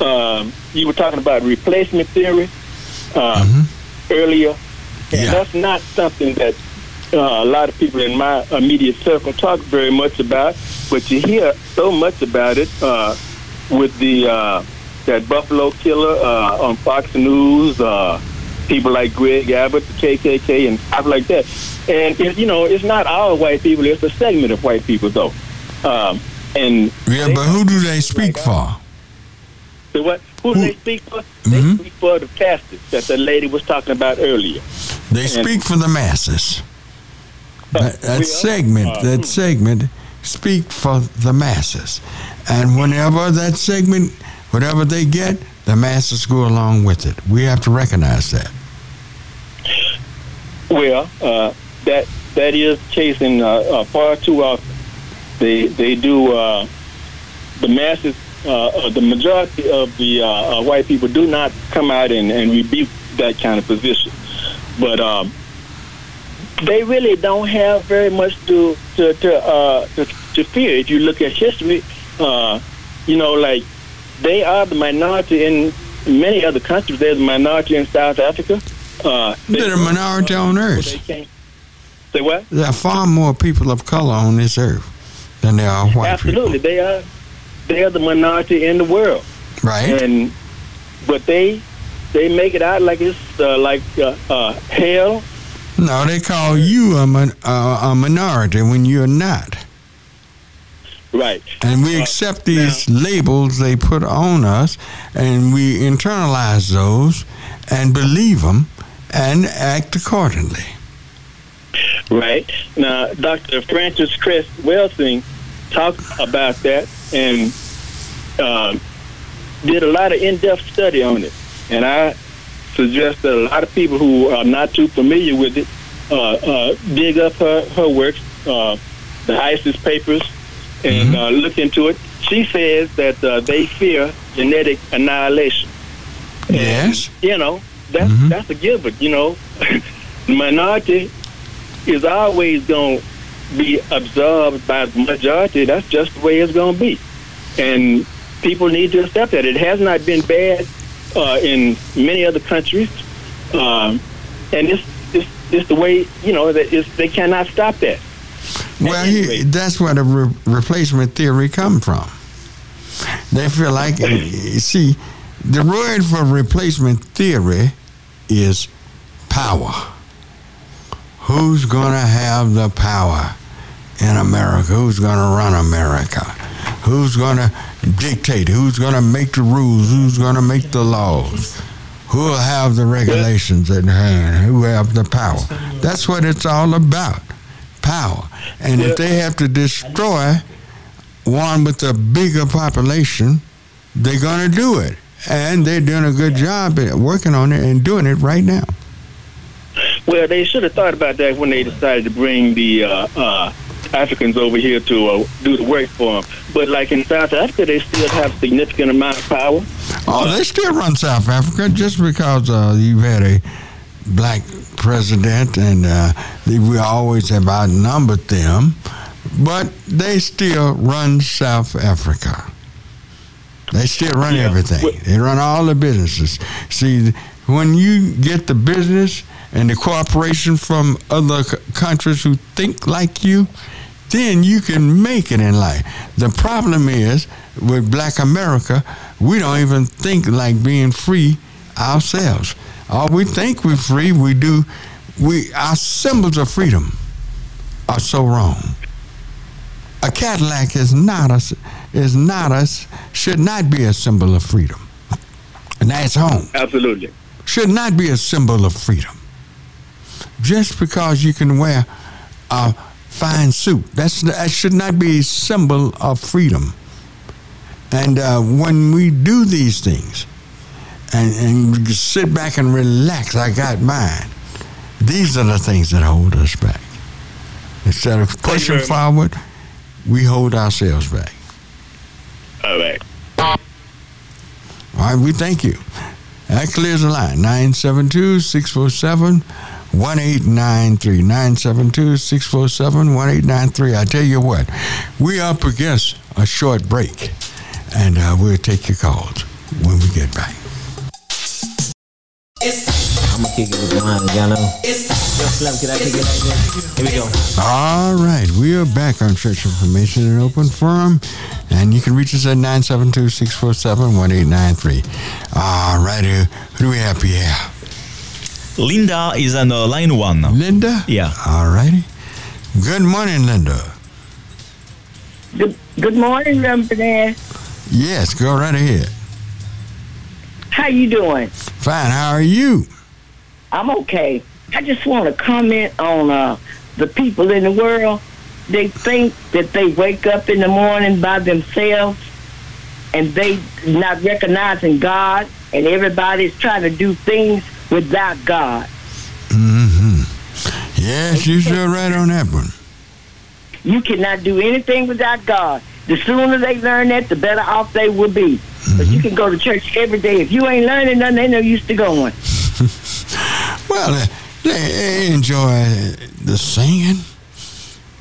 um, you were talking about replacement theory uh, earlier, and that's not something that uh, a lot of people in my immediate circle talk very much about, but you hear so much about it uh, with the uh, that Buffalo killer uh, on Fox News, uh, people like Greg Abbott, the KKK, and stuff like that. And it, you know, it's not all white people; it's a segment of white people, though. Um, and Yeah, but who do they speak for? so what? Who do they speak for? They speak for the pastors that the lady was talking about earlier. They And- speak for the masses. That, that segment, uh, that segment, speak for the masses, and whenever that segment, whatever they get, the masses go along with it. We have to recognize that. Well, uh, that that is chasing uh, uh, far too often. They they do uh, the masses. Uh, uh, the majority of the uh, uh, white people do not come out and, and rebuke that kind of position. But um, they really don't have very much to to to, uh, to, to fear. If you look at history, uh, you know, like they are the minority in many other countries. They're the minority in South Africa. Uh, They're a minority on earth. Say what? There are far more people of color on this earth than there are white people. Absolutely. They are the minority in the world. Right. And but they they make it out like it's uh, like uh, uh, hell. No, they call you a, min- uh, a minority when you're not. Right. And we accept these labels they put on us, and we internalize those and believe them and act accordingly. Right. Now, Dr. Frances Cress Welsing talked about that and uh, did a lot of in-depth study on it. And I suggest that a lot of people who are not too familiar with it uh, uh, dig up her, her works, uh, the ISIS papers, and uh, look into it. She says that uh, they fear genetic annihilation. Yes. You know, that's that's a given. You know, (laughs) the minority is always going to be absorbed by the majority. That's just the way it's going to be, and people need to accept that. It has not been bad uh, in many other countries, um, and it's, it's it's the way you know that they cannot stop that. Well, he, that's where the re- replacement theory come from. They feel like, see, the word for replacement theory is power. Who's going to have the power in America? Who's going to run America? Who's going to dictate? Who's going to make the rules? Who's going to make the laws? Who will have the regulations at hand? Who have the power? That's what it's all about power. And if they have to destroy one with a bigger population, they're going to do it. And they're doing a good job at working on it and doing it right now. Well, they should have thought about that when they decided to bring the uh, uh, Africans over here to uh, do the work for them. But like in South Africa, they still have significant amount of power. Oh, they still run South Africa just because uh, you've had a black president and uh, they, we always have outnumbered them, but they still run South Africa. They still run everything. They run all the businesses. See, when you get the business and the cooperation from other c- countries who think like you, then you can make it in life. The problem is with black America, we don't even think like being free ourselves. All we think we're free, we do we our symbols of freedom are so wrong. A Cadillac is not a is not a should not be a symbol of freedom. And that's home. Absolutely. Should not be a symbol of freedom. Just because you can wear a fine suit, that's that should not be a symbol of freedom. And uh, when we do these things, and, and sit back and relax, I got mine. These are the things that hold us back. Instead of pushing forward, we hold ourselves back. All right. All right, we thank you. That clears the line. 972 647 1893. 972 647 1893. I tell you what, we're up against a short break, and uh, we'll take your calls when we get back. I'm gonna kick it with mine, y'all know. Yo, Slim, can I kick it like? Here we go. All right, we are back on Church Information and Open Forum, and you can reach us at 972 647 1893. All right, uh, who do we have here? Linda is on uh, line one. Linda? Yeah. All righty. Good morning, Linda. Good, good morning, Lumberman. Yes, go right ahead. How you doing? Fine, how are you? I'm okay. I just want to comment on uh, the people in the world. They think that they wake up in the morning by themselves and they not recognizing God and everybody's trying to do things without God. Mm-hmm. Yes, you're sure right on that one. You cannot do anything without God. The sooner they learn that, the better off they will be. But you can go to church every day. If you ain't learning nothing, ain't no use to going. (laughs) Well, uh, they, they enjoy the singing.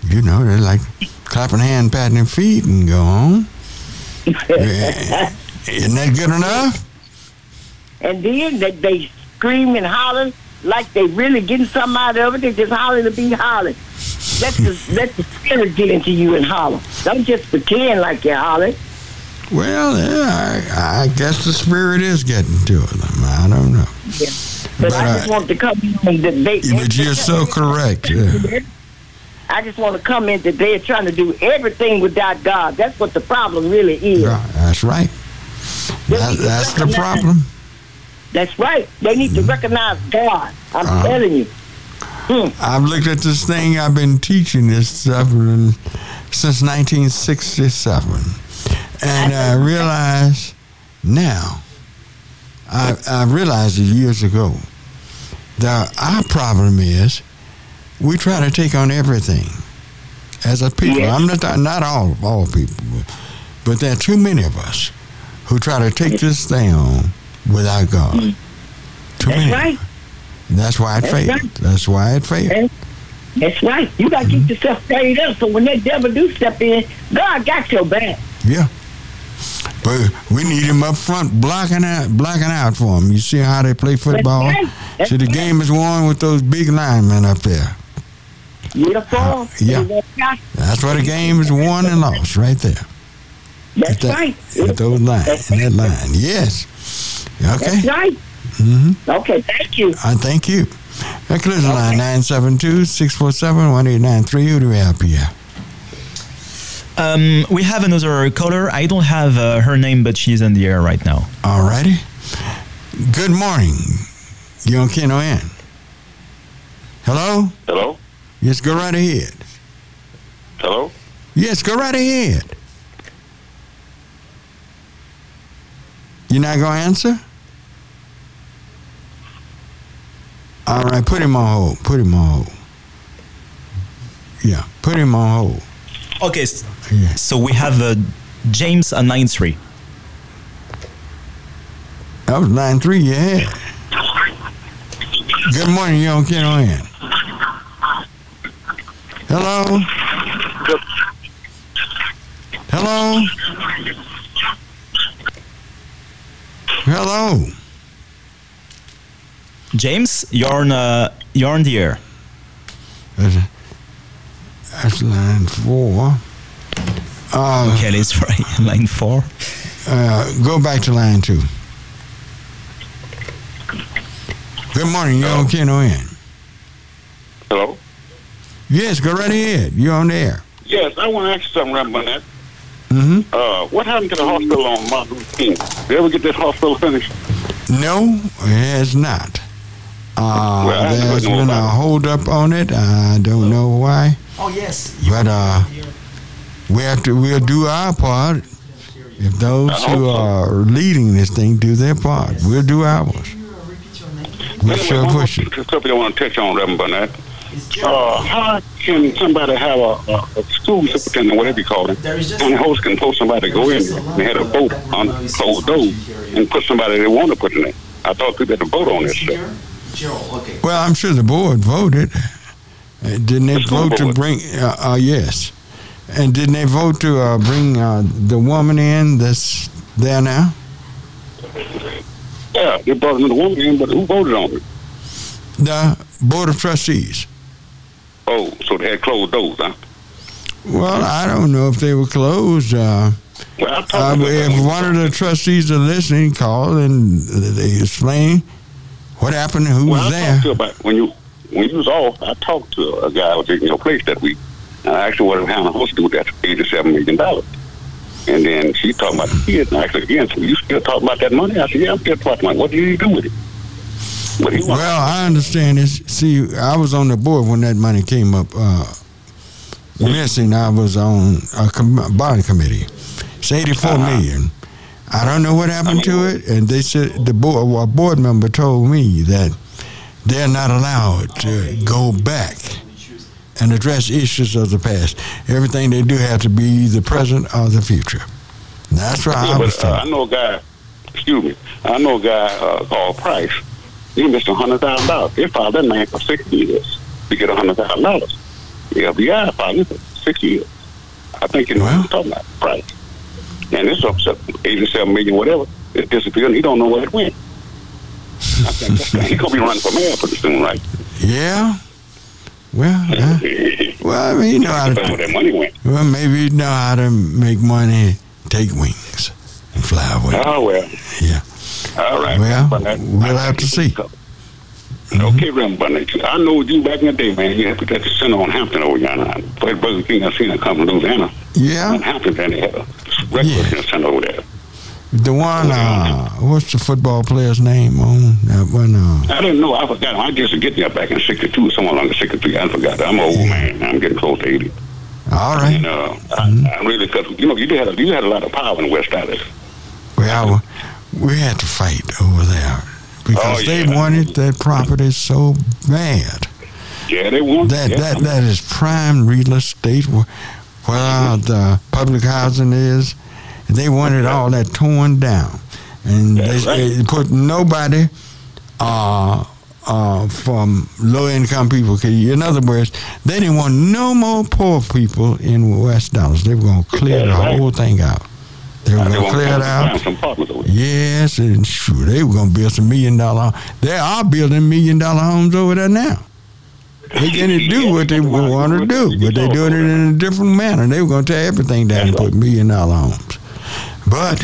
You know, they like clapping hand, patting their feet, and go on. (laughs) Isn't that good enough? And then they, they scream and holler like they really getting something out of it. They just hollering to be hollering. Let the (laughs) let the spirit get into you and holler. Don't just pretend like you're hollering. Well, yeah, I, I guess the spirit is getting to them. I don't know. Yeah. But, I just want to come in that they. But you're so correct. Yeah. I just want to comment that they're trying to do everything without God. That's what the problem really is. Right, That's right. That, that's the problem. That's right. They need to recognize God. I'm Uh-huh. telling you. I've looked at this thing. I've been teaching this stuff since 1967, and I (laughs) realize now. I I realized it years ago. that our problem is we try to take on everything as a people. I'm not not all all people, but there are too many of us who try to take this thing on without God. Mm. Too That's many. right. That's why it That's failed. right. That's why it failed. That's right. You got to keep yourself prayed up so when that devil do step in, God got your back. Yeah. But we need him up front blocking out blocking out for him. You see how they play football? right. That's See the game is won with those big linemen up there. Beautiful. Uh, yeah. That's where the game is won and lost right there. That's that- right. At those lines, in that line. Yes. Okay. That's right. Mm-hmm. Okay, thank you. I thank you. That collision line 972-647-1893. Who do we have here? Um, we have another caller. I don't have uh, her name, but she's in the air right now. All righty. Good morning. You on KNON. Hello? Hello? Yes, go right ahead. Hello? Yes, go right ahead. You're not going to answer? All right, put him on hold. Put him on hold. Yeah, put him on hold. Okay, s- so we have uh, James on nine three. That was line three Yeah. Good morning, you on Ken N. Hello? Hello? Hello? James, you're on, uh, you're on the air. That's, that's line four. Uh, okay, let's right. (laughs) Line four. Uh, go back to line two. Good morning, you're on KNON. Hello? Yes, go right ahead. You're on the air. Yes, I want to ask you something, Reverend Barnett. Mm-hmm. Uh, what happened to the hospital on Martin Luther King? Did you ever get that hospital finished? No, it has not. Uh, Well, I haven't there's heard no been a about hold up on it. I don't know why. Oh yes. But uh, we have to. We'll do our part. If those who are leading this thing do their part, we'll do ours. We'll Anyway, sure push it. piece of stuff I want to touch on, Reverend Barnett. Uh, how can somebody have a, a, a school superintendent, whatever you call it, and the host can post somebody to go in and had a vote on closed doors and put somebody they want to put in there? I thought people had to vote on this stuff. Well, I'm sure the board voted. Uh, Didn't they The school vote to bring? Uh, uh, yes. And didn't they vote to uh, bring uh, the woman in that's there now? Yeah, they brought another woman in, but who voted on it? The board of trustees. Oh, so they had closed doors, huh? Well, I don't know if they were closed. Uh, Well, I talked uh, if one of the trustees are listening, call and they explain what happened, who well, was I there. talked about when you when you was off. I talked to a guy who was in your place that week. And I asked her what Hannah Host do with that eighty-seven million dollars. And then she talking about the kids. And I said again, so you still talking about that money? I said, yeah, I'm still talking about. it. What do you do with it? Well, I understand this. See, I was on the board when that money came up uh, missing. I was on a com- bond committee. It's eighty-four Uh-huh. million. I don't know what happened to it, and they said the board, a board member told me that they're not allowed to go back and address issues of the past. Everything they do have to be the present or the future. That's what Yeah, I was but uh. I know a guy. Excuse me. I know a guy uh, called Price, He missed a hundred thousand dollars. They filed that man for six years to get a hundred thousand dollars. The FBI filed him for six years. I think you know what I'm talking about, right? And this upset eighty-seven million, whatever, it disappeared. and He don't know where it went. (laughs) He gonna be running for mayor pretty soon, right? Yeah. Well, (laughs) uh, well, I mean, you know how to, Where that money went. Well, maybe you know how to make money, take wings, and fly away. Oh well. Yeah. All right. Well, we'll have to see. Okay, Reverend Bunny. I know you back in the day, man. You had that center on Hampton over yonder. First Burger King I seen it come from Louisiana. Yeah. On Hampton, then they had a breakfast center over there. The one, uh, what's the football player's name on that one? Uh, I didn't know. I forgot. I just get there back in '62, somewhere along the '63. I forgot. I'm an old man. I'm getting close to 80. all right. And uh, I, I really, cause you know, you had a, you had a lot of power in West Dallas. Well, we had to fight over there because Oh, they wanted that property so bad. Yeah, they want That yeah. that that is prime real estate where, where the public housing is. They wanted all that torn down, and they, right. they put nobody uh, uh, from low income people. In other words, they didn't want no more poor people in West Dallas. They were going to clear the whole thing out. They were going to clear it out. some apartments over there. Yes, and sure, they were going to build some million dollar. They are building million dollar homes over there now. They can do what they want to do, but they're doing it in a different manner. They were going to tear everything down and put million dollar homes. But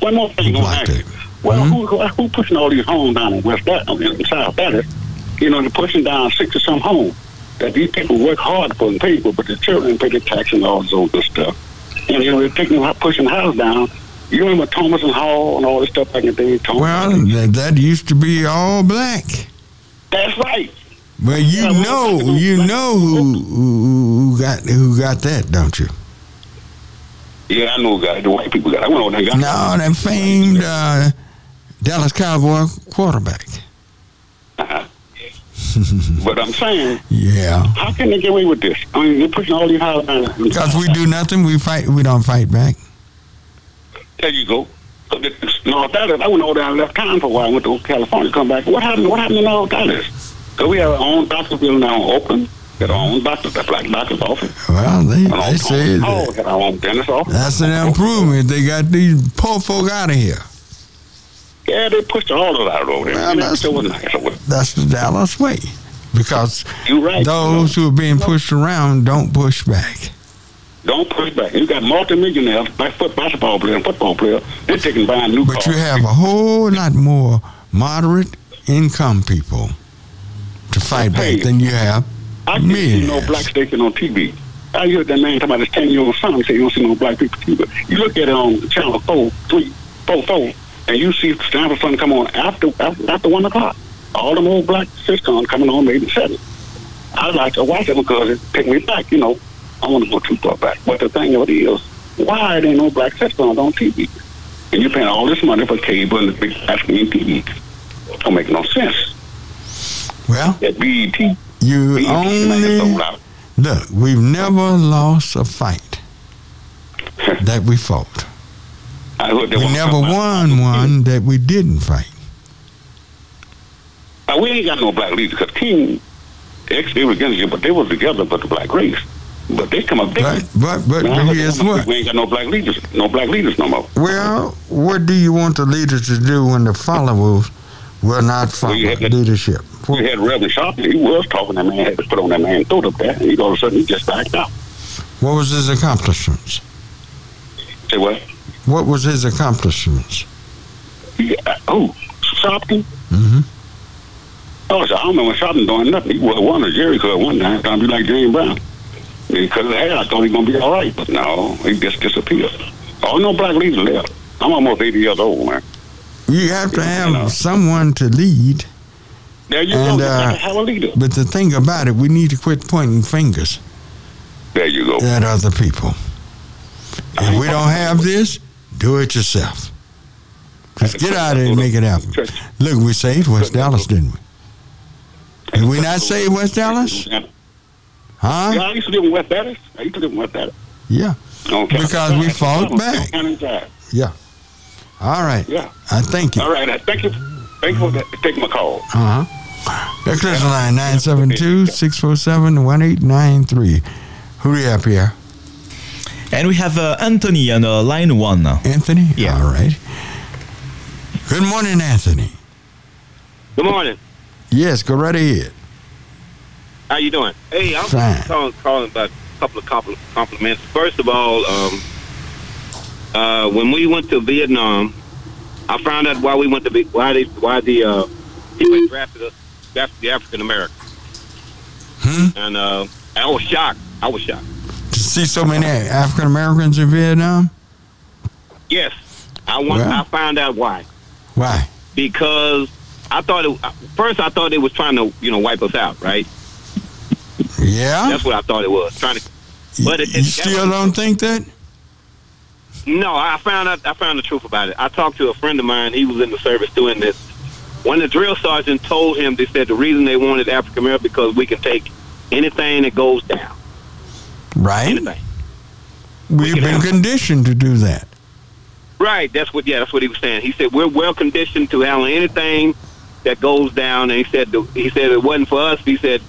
One more thing on Blocked that. Well, Mhm. who, who, who pushing all these homes down in West Dallas, in South Dallas? You know, they're pushing down six or some homes that these people work hard for and pay for, but the children pay the tax and all this other stuff. And you know, they're taking pushing the house down. You remember Thomas and Hall and all this stuff back in the day? Thomas well, that, that used to be all black. That's right. Well, you Yeah, know, you black- know who, who who got who got that, don't you? Yeah, I know, guys. The white people got. I went over there. got No, that famed uh, Dallas Cowboy quarterback. (laughs) But I'm saying, Yeah. how can they get away with this? I mean, they're pushing all these down. Because we do nothing, we fight. We don't fight back. There you go. North Dallas, I went over there and left town for a while. I went to California, come back. What happened? What happened in North Dallas? So we have our own doctor building now open. Got our own doctor, the black doctor's office. Well, they they say Oh, that got our own dentist office. that's an improvement. They got these poor folk out of here. Yeah, they pushed all of that over there. Well, that's-. That's the Dallas way. Because You right. those who are being pushed around don't push back. Don't push back. You got multimillionaires, like foot basketball players, football players. They're taking buying new But cars. you have a whole lot more moderate income people to fight back than you have I can't see no black station on TV. I heard that man talking about his 10 year old son say you don't see no black people TV. You look at it on channel 4, 3, 4, 4, and you see Sanford and Son come on after, after after 1 o'clock. All them old black sitcoms coming on maybe 7. I like to watch it because it take me back, you know. I want to go too far back. But the thing of it is, why there ain't no black sitcoms on TV? And you're paying all this money for cable and the big screen TV. Don't make no sense. Well, That BET, you BET man, is sold only look. We've never lost a fight (laughs) that we fought. I they We never won one that we didn't fight. Uh, we ain't got no black leaders because King, ex, they were against you, but they was together, but the black race. But they come up But different. but but, Now, but look, here's we ain't got no black leaders, no black leaders no more. Well, what do you want the leaders to do when the followers will not follow that- leadership? We had Reverend Sharpley, he was talking, that man had to put on that man throat up there, and he all of a sudden he just backed out. What was his accomplishments? Say what? What was his accomplishments? He, uh, oh, Sharpley? Mm-hmm. Oh, so I don't remember Sharpley doing nothing. He was one of Jericho at one time, trying to be like James Brown. Because of hair, I thought he was going to be all right, but no, he just disappeared. Oh, no black leaders left. I'm almost 80 years old, man. You have to have know. someone to lead. There you And, go. You uh, have a leader. But the thing about it, we need to quit pointing fingers There you go. at other people. If we don't have this, do it yourself. Just get out of there and make it happen. Look, we saved West Dallas, didn't we? Did we not save West Dallas? Yeah, Huh? I used to live in West Dallas. I used to live in West Dallas. Yeah. Okay. Because we fought back. Yeah. All right. Yeah. I thank you. All right. I thank you. Thank you for taking my call. Uh huh. The line 972 647 1893. Who do you have here? And we have uh, Anthony on uh, line one. Now. Anthony? Yeah. All right. Good morning, Anthony. Good morning. Yes, go right ahead. How you doing? Hey, I'm Fine. calling, calling about a couple of compl- compliments. First of all, um, uh, when we went to Vietnam, I found out why we went to Vi- why they why the uh, people drafted us drafted the African American, Hmm? and uh, I was shocked. I was shocked. See so many African Americans in Vietnam? Yes, I want. Well. I found out why Why? because I thought it, first I thought they was trying to you know wipe us out, right? Yeah? That's what I thought it was trying to. But it, You it, still don't think that? No, I found out. I found the truth about it. I talked to a friend of mine. He was in the service doing this. When the drill sergeant told him, they said the reason they wanted African American because we can take anything that goes down. Right? Anything. We've been conditioned to do that. Right. That's what. Yeah, that's what he was saying. He said we're well conditioned to handle anything that goes down. And he said the, he said it wasn't for us. He said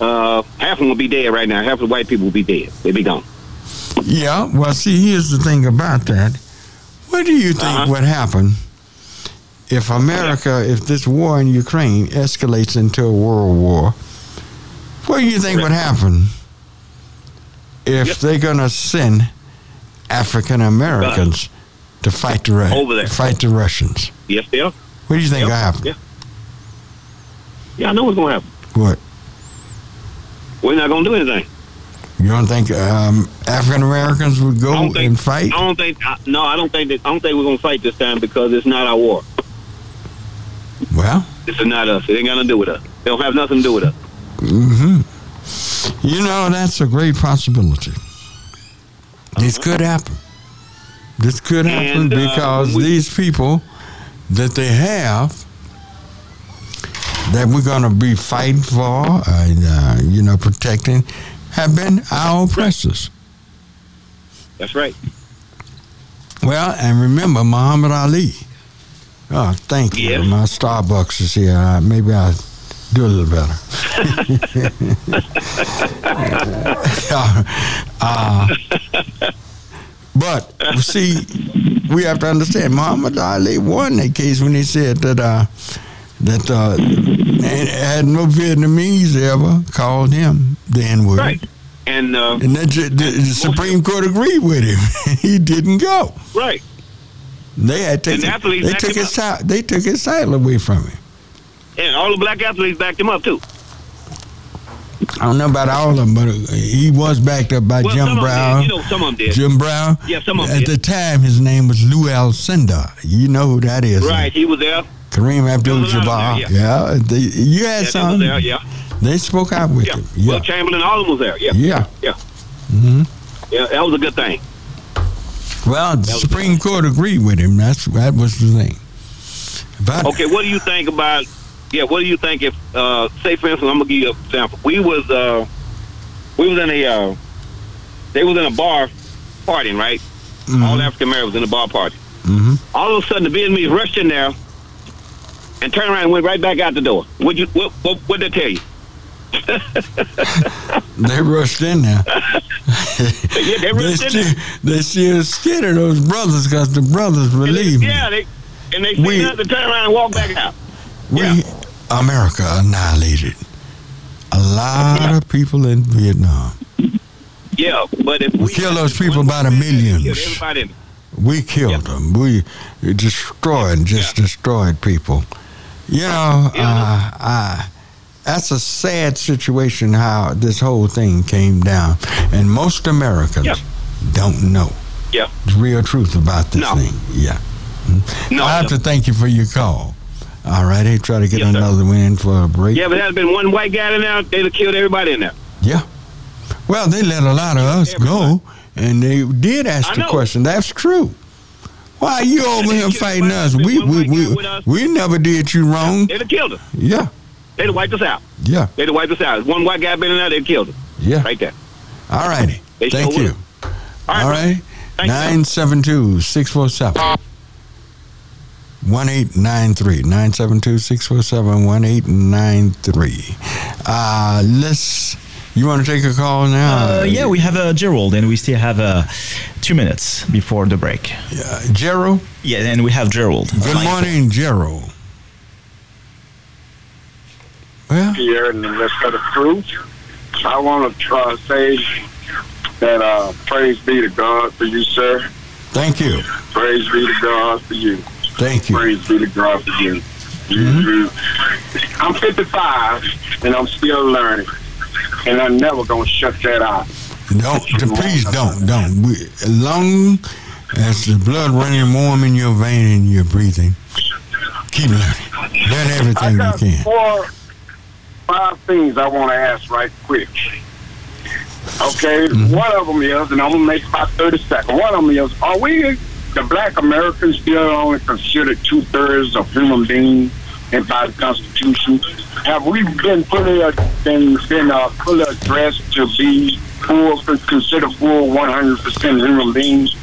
uh, half of them will be dead right now. Half of the white people will be dead. They'll be gone. Yeah, well, see, here's the thing about that. What do you think Uh-huh. would happen if America, if this war in Ukraine escalates into a world war? What do you think would happen if they're going to send African Americans to fight the Ru- Over there. fight the Russians? Yes, they are. What do you think Yep. will happen? Yeah. Yeah, I know what's going to happen. What? We're not going to do anything. You don't think um, African Americans would go think, and fight? I don't think. I, no, I don't think that. I don't think we're gonna fight this time because it's not our war. Well, This is not us. It ain't got nothing to do with us. They don't have nothing to do with us. hmm You know, that's a great possibility. This could happen. This could happen And, uh, because we- these people that they have that we're going to be fighting for and, uh, you know, protecting have been our oppressors. That's right. Well, and remember Muhammad Ali. Oh, thank you. My Starbucks is here. Uh, maybe I'll do a little better. uh, but see, we have to understand Muhammad Ali won that case when he said that uh, that uh, had no Vietnamese ever called him the N word. Right. And uh, And that the, the Supreme Court agreed with him. (laughs) he didn't go. right. They had taken. They took his title. They took his title away from him. And all the black athletes backed him up too. I don't know about all of them, but he was backed up by Well, Jim Brown. You know, some of them did. Jim Brown. Yeah, some of them At did. the time, his name was Lew Alcindor. You know who that is? Right. He was there. Kareem Abdul-Jabbar. Yeah. Yeah, they, you had he some. there. Yeah. They spoke out with Yeah. him. Yeah. Wilt Chamberlain, all of them was there. Yeah. Yeah. Yeah. hmm Yeah. That was a good thing. Well, the Supreme Court agreed with him. That's that was the thing. But Okay. What do you think about? Yeah. What do you think if, uh, say, for instance, I'm gonna give you an example. We was, uh, we was in a, uh, they was in a bar partying, right? All African Americans in a bar party. hmm All of a sudden, the Vietnamese rushed in there and turned around and went right back out the door. What you? What? What? What they tell you? (laughs) they rushed in there. (laughs) Yeah, they they rushed in still, there. they still scared of those brothers because the brothers believe. Yeah, they and they see nothing, turn around and walk back out. We America annihilated a lot of people in Vietnam. Yeah, but if We killed those people by the millions. killed. We killed them. We destroyed, just destroyed people. You know, uh, uh, that's a sad situation how this whole thing came down. And most Americans don't know Yeah. the real truth about this No. thing. Yeah. No, I have to thank you for your call. All right, hey, try to get Yes, sir. another win for a break. Yeah, but there's been one white guy in there, they'd have killed everybody in there. Yeah. Well, they let a lot of us go, and they did ask the question. That's true. Why are you over here fighting us? We we we, we never did you wrong. They'd have killed us. Yeah, They'd have wiped us out. yeah, They'd have wiped us out. One white guy been in there, they'd killed us. yeah. Right there. All righty. Thank sure you. All right. Thank 972 647 1893. 972 647 1893. Uh, let's. You want to take a call now? Uh, yeah, we have uh, Gerald, and we still have uh, two minutes before the break. Uh, Gerald? Yeah, and we have Gerald. Good morning, Gerald. Well, Pierre and the rest of the crew. I want to uh, say that uh, praise be to God for you, sir. Thank you. Praise be to God for you. Thank you. Praise be to God for you. You- I'm 55 and I'm still learning, and I'm never gonna shut that out. Don't, please don't, don't. We, as long as the blood running warm in your vein and you're breathing, keep learning. Learn everything you got can. four, five things I want to ask right quick. Okay, Mm-hmm. one of them is, and I'm gonna make about 30 seconds. One of them is, are we, the black Americans, still only considered two thirds of human beings and by the Constitution? Have we been fully, been, been uh, fully addressed to be full, considered full 100% human beings?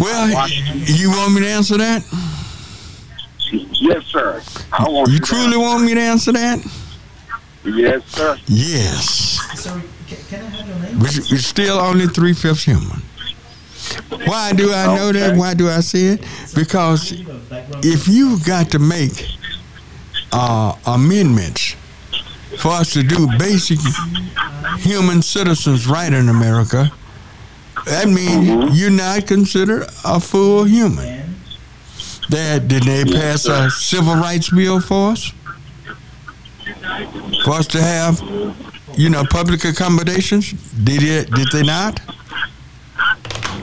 Well, you want me to answer that? Yes, sir. I want You to truly want me to answer that? Yes, sir. Yes. Sorry, can I have We're, we're still only three fifths human. Why do I know that? Why do I see it? Because if you've got to make uh, amendments for us to do basic human citizens' right in America, that means you're not considered a full human. That did they pass a civil rights bill for us? For us to have, you know, public accommodations? Did it? Did they not?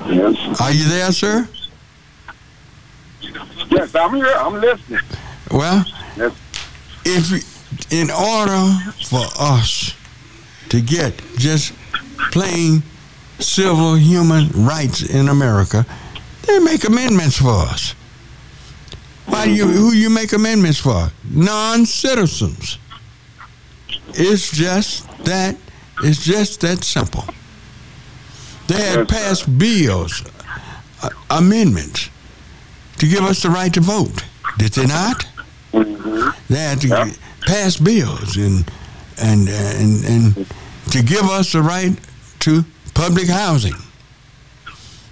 Yes. Are you there, sir? Yes, I'm here. I'm listening. Well, Yes. if in order for us to get just plain civil human rights in America, they make amendments for us. Why do you who you make amendments for? Non-citizens. It's just that it's just that simple. They had passed bills, uh, amendments to give us the right to vote. Did they not? They had to pass bills and and and and to give us the right to public housing.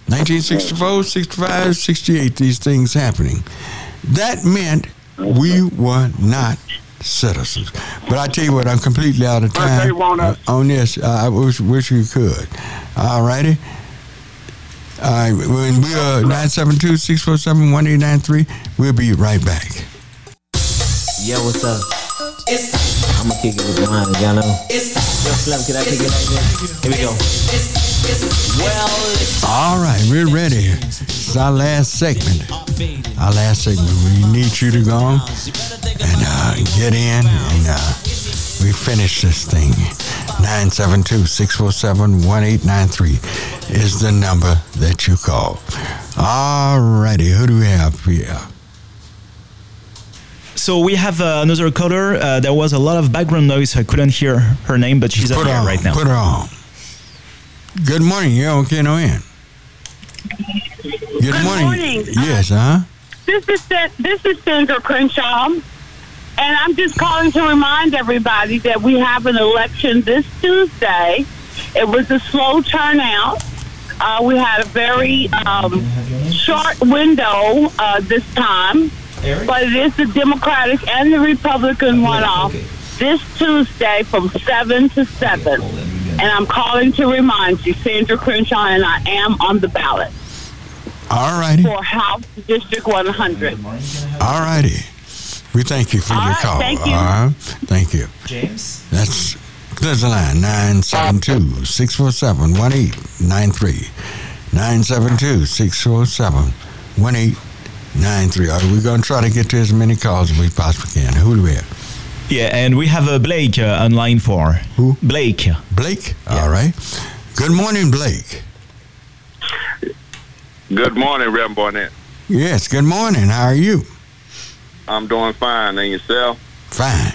1964, 65, 68, these things happening. That meant we were not citizens. But I tell you what, I'm completely out of time want us- uh, on this. I wish, wish you could. All righty. All right, when we are 972 647 1893, we'll be right back. Yo, what's up? I'ma kick it with mine, y'all know. Yo, Slim, can I kick it like this? Here we go. Well, it's All right, we're ready. It's our last segment. Last segment. We need you to go and uh, get in, and uh, we finish this thing. 972 647 1893 is the number that you call. All righty, who do we have here? So we have uh, another caller. Uh, there was a lot of background noise. I couldn't hear her name, but she's up Put on, right now. Put her on. Good morning, you're on KNON. Good, Good morning. Yes, huh? This is this is Sandra Crenshaw, and I'm just calling to remind everybody that we have an election this Tuesday. It was a slow turnout. Uh, we had a very um, short window uh, this time, but it is the Democratic and the Republican runoff this Tuesday from seven to seven. And I'm calling to remind you, Sandra Crenshaw, and I am on the ballot All righty. for House District 100. All righty. We thank you for All your right, call. thank you. All right. Thank you. James? That's there's the line 972 647 1893. 972 647 1893. All right, we're going to try to get to as many calls as we possibly can. Who do we have? Yeah, and we have uh, Blake uh, online for. Who? Blake. Blake? All right. Good morning, Blake. Good morning, Reverend Barnett. Yes, good morning. How are you? I'm doing fine, and yourself? Fine.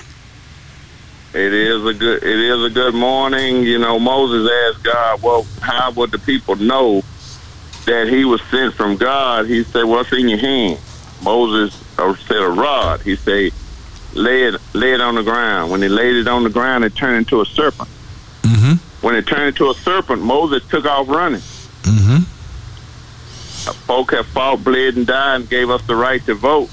It is a good. It is a good morning. You know, Moses asked God, "Well, how would the people know that he was sent from God?" He said, "What's in your hand?" Moses said a rod. He said, lay it, lay it on the ground. When he laid it on the ground, it turned into a serpent. Mm-hmm. When it turned into a serpent, Moses took off running. Mm-hmm. Folk have fought, bled, and died, and gave us the right to vote.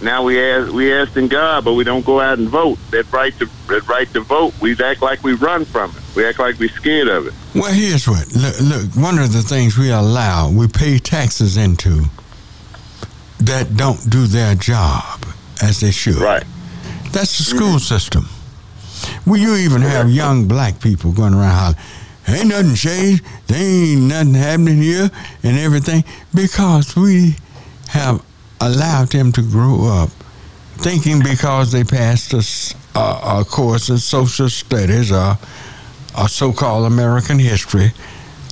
Now we ask, we asking God, but we don't go out and vote. That right to that right to vote, we act like we run from it. We act like we're scared of it. Well, here's what. Look, look, one of the things we allow, we pay taxes into that don't do their job as they should. Right. That's the mm-hmm. school system. Well, you even have young black people going around hollering, ain't nothing changed, there ain't nothing happening here, and everything, because we have allowed them to grow up thinking because they passed a, a- a course in social studies or, or so-called American history,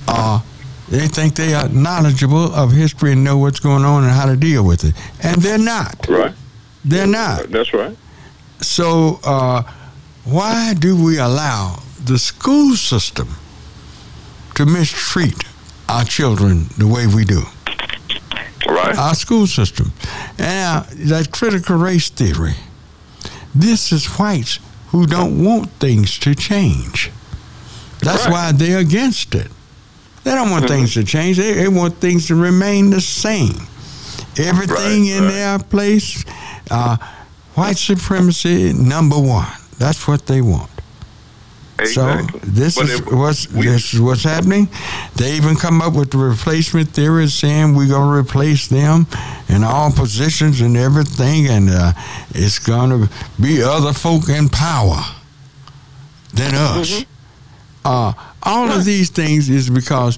uh, they think they are knowledgeable of history and know what's going on and how to deal with it, and they're not. Right. They're not. That's right. So, uh, why do we allow the school system to mistreat our children the way we do? Right. Our school system. And that critical race theory, this is whites who don't want things to change. That's why they're against it. They don't want things to change. They, they want things to remain the same. Everything in their place, uh, white supremacy number one. That's what they want. Exactly. So this But is if what's this is what's happening. They even come up with the replacement theory, saying we're gonna replace them in all positions and everything, and uh, it's gonna be other folk in power than us. Uh, all of these things is because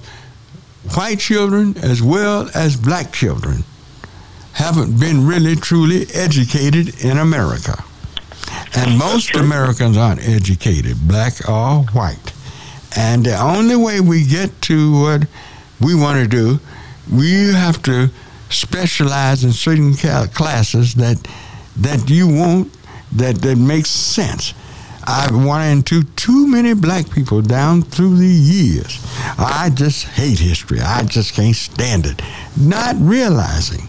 white children as well as black children haven't been really truly educated in America. And most Americans aren't educated, black or white. And the only way we get to what we want to do, we have to specialize in certain classes that that you want that that makes sense. I've run into too many black people down through the years. I just hate history. I just can't stand it. Not realizing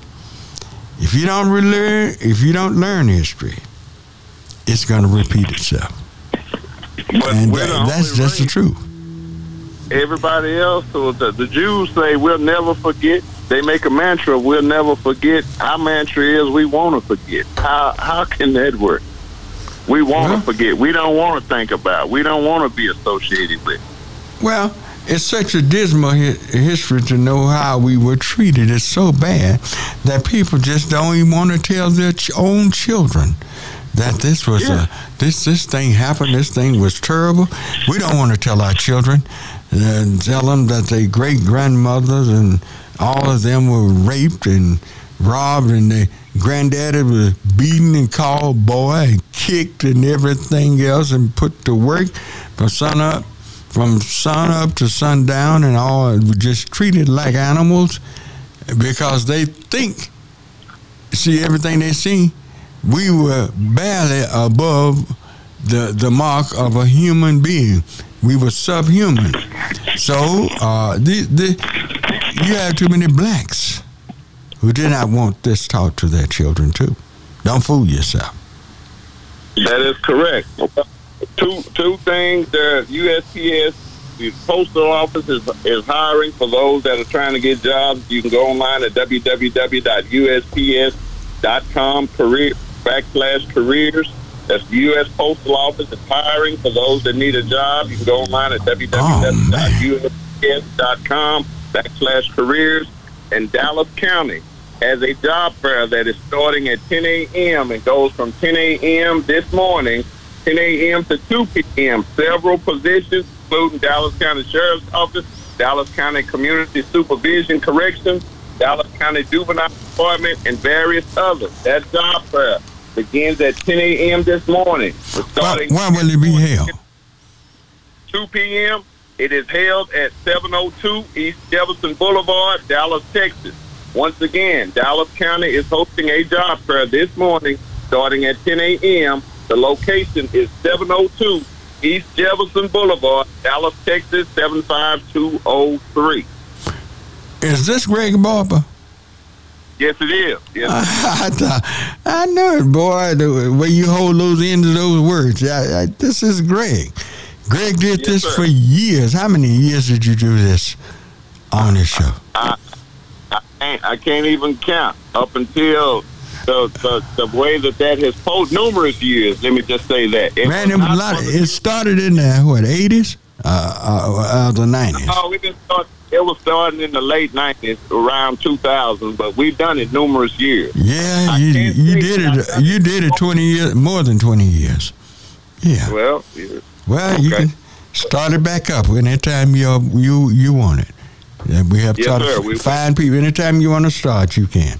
if you don't re- learn, if you don't learn history, it's going to repeat itself. and we're that- that's just the truth. Everybody else, so the, the Jews say we'll never forget. They make a mantra, we'll never forget. Our mantra is we want to forget. How how can that work? We want to forget. We don't want to think about. We don't want to be associated with. Well, it's such a dismal hi- history to know how we were treated. It's so bad that people just don't even want to tell their ch- own children that this was a this this thing happened. This thing was terrible. We don't want to tell our children and tell them that their great grandmothers and all of them were raped and robbed and their granddaddy was beaten and called boy and kicked and everything else and put to work from sun up from sun up to sundown and all just treated like animals because they think see everything they see we were barely above the the mark of a human being we were subhuman so uh the, the you have too many blacks who did not want this taught to their children too don't fool yourself That is correct. Two two things. The USPS, the postal office is is hiring for those that are trying to get jobs. You can go online at www.usps.com career backslash careers. That's the U.S. Postal Office is hiring for those that need a job. You can go online at www.usps.com backslash careers. And Dallas County has a job fair that is starting at 10 a.m. and goes from 10 a.m. this morning, 10 a.m. to 2 p.m. Several positions, including Dallas County Sheriff's Office, Dallas County Community Supervision Corrections, Dallas County Juvenile Department, and various others. That job fair begins at 10 a.m. this morning. We're why will it be held 2 p.m. It is held at 702 East Jefferson Boulevard, Dallas, Texas. Once again, Dallas County is hosting a job fair this morning starting at 10 a.m. The location is 702 East Jefferson Boulevard, Dallas, Texas, 75203. is this greg barber Yes, it is. Yes. (laughs) I, thought, I know it, boy. The way you hold those ends of those words. I, I, this is Greg. Greg did Yes, this sir. for years. How many years did you do this on this show? I, I, can't, I can't even count up until the, the, the way that that has posed numerous years. Let me just say that. It Man, it, was a lot. it started in the what eighties, uh, uh, uh, the nineties. Oh, we didn't start. It was starting in the late nineties, around two thousand, but we've done it numerous years. Yeah, you, you did it. You did it twenty years, more than twenty years. Yeah. Well, yeah. Well, you can start it back up anytime you you you want it. Yeah, we have Yes, tried to find people. Anytime you want to start, you can.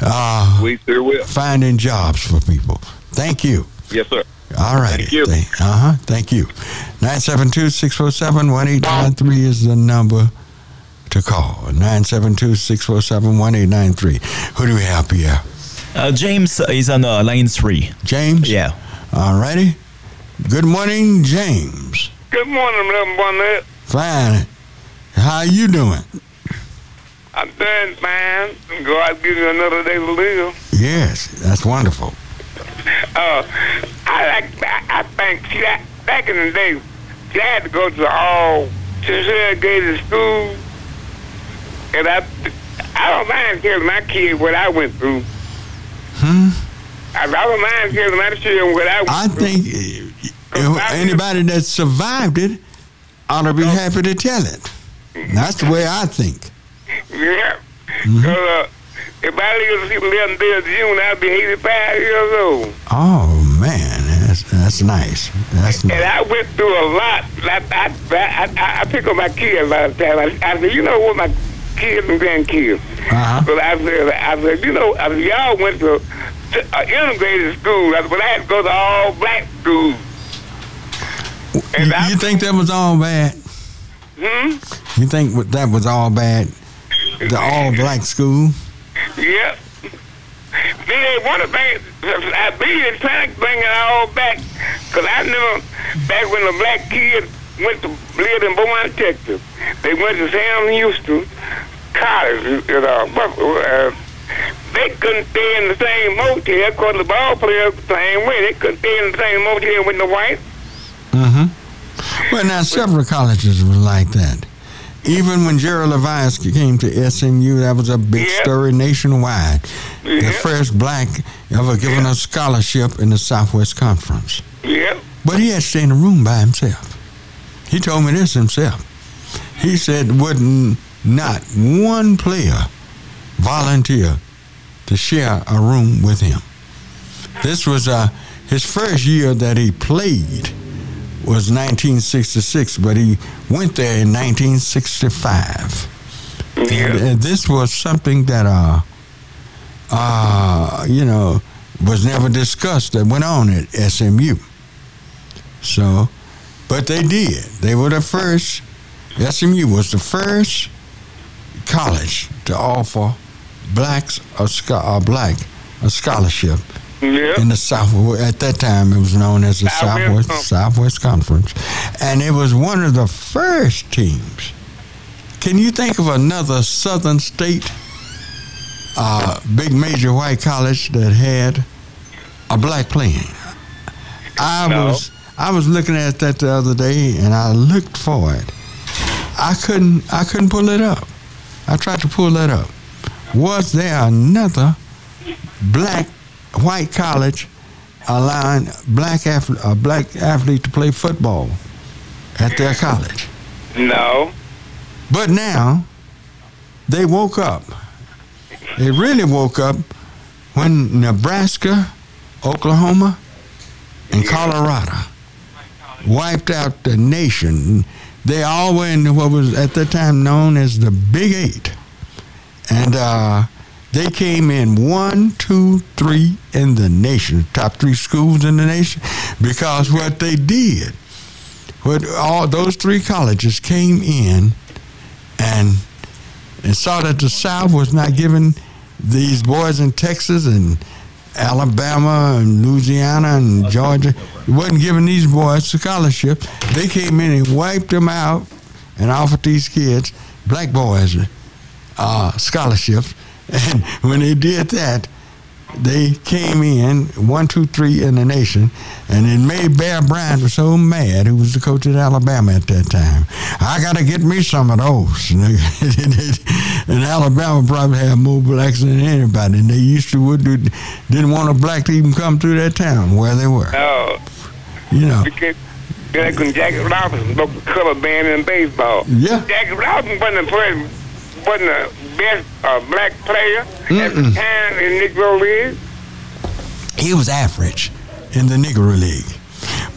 Uh, we sure will. Finding jobs for people. Thank you. Yes, sir. All right. Thank you. Uh huh. Thank you. 972 647 1893 is the number to call. 972 647 1893. Who do we have, here? Uh, James is on uh, line three. James? Yeah. All righty. Good morning, James. Good morning, little Barnett. Fine. How you doing? I'm doing fine. God give you another day to live. Yes, that's wonderful. Uh, I like. I, I think see, that back in the day, you had to go to the all segregated schools, and I I don't mind telling my kids what I went through. Hmm? I, I don't mind telling my children what I went I through. think uh, anybody that survived it ought to be happy to tell it. That's the way I think. Yeah. Mm-hmm. uh, if I live to see the 11th day of June, I'll be 85 years old. Oh man, that's that's nice. That's And nice. I went through a lot. I, I, I, I, I pick on my kids a lot of times. I, I you know what, my kids and grandkids. Uh-huh. But I said, I said, you know, I said, y'all went to uh, integrated school. I said, but I had to go to all black schools. You, you think that was all bad? Hmm? You think that was all bad? The all black school? Yep. They want to bring, I be trying to bring it all back. Because I remember back when the black kids went to live in Beaumont, Texas, they went to Sam Houston College, you know, uh, they couldn't stay in the same motel because the ball players the same way. They couldn't stay in the same motel with the whites. Mm-hmm. Well, now several colleges were like that. Even when Gerald LeVias came to SMU, that was a big story nationwide. The first black ever given a scholarship in the Southwest Conference. Yep. But he had to stay in a room by himself. He told me this himself. He said, wouldn't not one player volunteer to share a room with him. This was uh, his first year that he played was 1966, but he went there in 1965. And, and this was something that, uh, uh, you know, was never discussed that went on at SMU. So, but they did. They were the first. SMU was the first college to offer blacks a, scho- a black a scholarship in the South. At that time, it was known as the Southwest Southwest Southwest Conference, and it was one of the first teams. Can you think of another Southern state, uh, big major white college that had a black playing? I was I was looking at that the other day, and I looked for it. I couldn't I couldn't pull it up. I tried to pull that up. Was there another black white college allowing black athlete, a black athlete to play football at their college? No. But now they woke up. They really woke up when Nebraska, Oklahoma, and Colorado wiped out the nation. They all were in what was at that time known as the Big Eight. And uh, they came in one, two, three in the nation, top three schools in the nation, because what they did, what all those three colleges came in and and saw that the South was not giving these boys in Texas and Alabama and Louisiana and Georgia wasn't giving these boys scholarships. They came in and wiped them out and offered these kids, black boys, uh, scholarships. (laughs) And when they did that, they came in one, two, three in the nation, and it made Bear Bryant so mad, who was the coach at Alabama at that time. I got to get me some of those. (laughs) and Alabama probably had more blacks than anybody, and they used to would do, didn't want a black to even come through that town where they were. Oh. You know. Because like when Jackie Robinson broke the color band in baseball. Yeah. Jackie Robinson wasn't the first, wasn't the best uh, black player at the time in Negro League. he was average in the Negro League.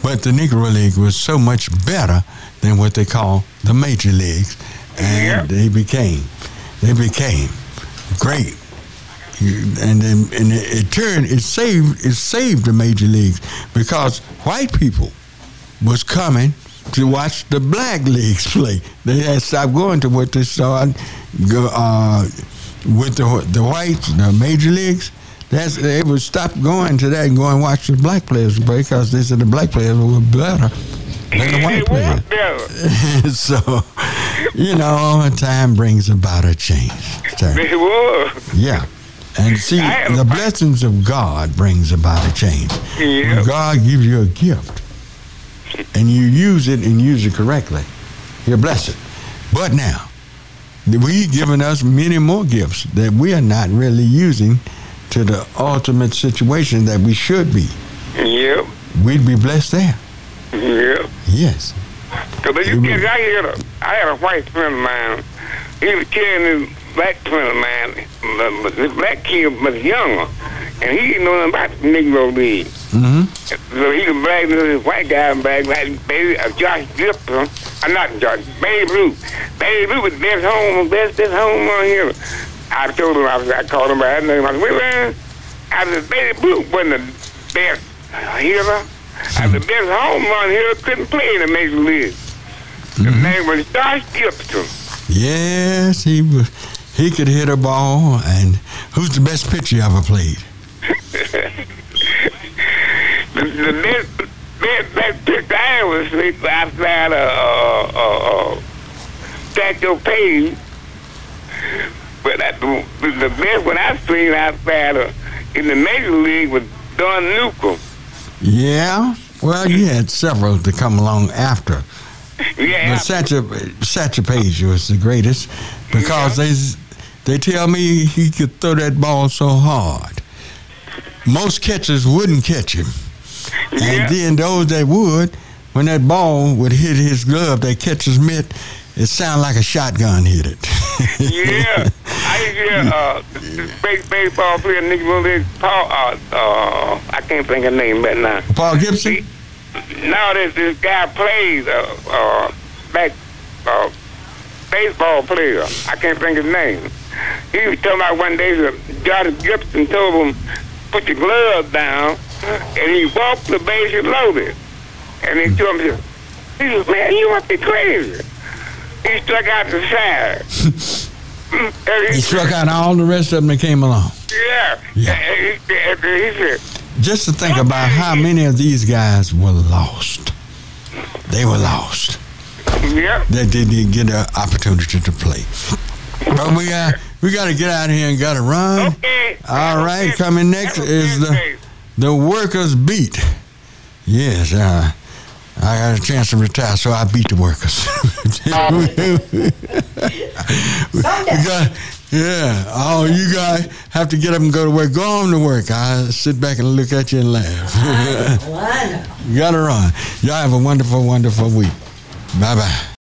But the Negro League was so much better than what they call the major leagues. And they became, they became great. And then, and it, it turned, it saved, it saved the major leagues because white people was coming to watch the black leagues play. They had stopped going to what they saw go, uh, with the the whites, the major leagues. That's they would stop going to that and go and watch the black players play because they said the black players were better than the white (laughs) players. (laughs) so, you know, time brings about a change. Time. They was. Yeah. And see, the blessings of God brings about a change. Yeah. When God gives you a gift and you use it and use it correctly, you're blessed. But now, He's given us many more gifts that we are not really using to the ultimate situation that we should be. Yep. We'd be blessed there. Yep. Yes. Because you kids, I had a, I had a white friend of mine. He was carrying this black friend of mine. This black kid was younger, and he didn't know nothing about the Negro League. Mm-hmm. So he was to this white guy and bragging like baby uh, Josh Gibson. I'm not Josh, Babe Ruth. Babe Ruth was the best home, best best home on here. I told him I was I called him by that name. I said, well, man, I said Babe Ruth wasn't the best hitter. I said, the best home run hitter couldn't play in the major league. The name was Josh Gibson. Yes, he was. He could hit a ball. And who's the best pitcher you ever played? The, the best, best, best pitcher I ever seen outside of uh, uh, uh, Satchel Paige. But I, the, the best one I've seen outside of in the major league was Don Newcombe. Yeah. Well, you had several to come along after. Yeah. But Satchel, Satchel Paige was the greatest because they they tell me he could throw that ball so hard. Most catchers wouldn't catch him. And then those that would, when that ball would hit his glove, that catcher's mitt, it sounded like a shotgun hit it. yeah. I used to hear uh, base, baseball player, Negro League, Paul, uh, uh, I can't think of his name right now. Paul Gibson? Now this this guy plays uh, uh back uh baseball player. I can't think of his name. He was talking about one day that Johnny Gibson told him, put your gloves down uh, and he walked the bases loaded. And he hmm. told him he said, Man, you must be crazy. He struck out the side. (laughs) And he struck out all the rest of them that came along. Yeah. Yeah. He, he said, Just to think about how many of these guys were lost. They were lost. Yeah. That they didn't get an opportunity to play. But we got we got to get out of here and got to run. All right, coming next is the the workers beat. Yes, uh, I got a chance to retire, so I beat the workers. (laughs) we got, yeah, oh, you guys have to get up and go to work. Go on to work. I sit back and look at you and laugh. (laughs) you got to run. Y'all have a wonderful, wonderful week. Bye bye.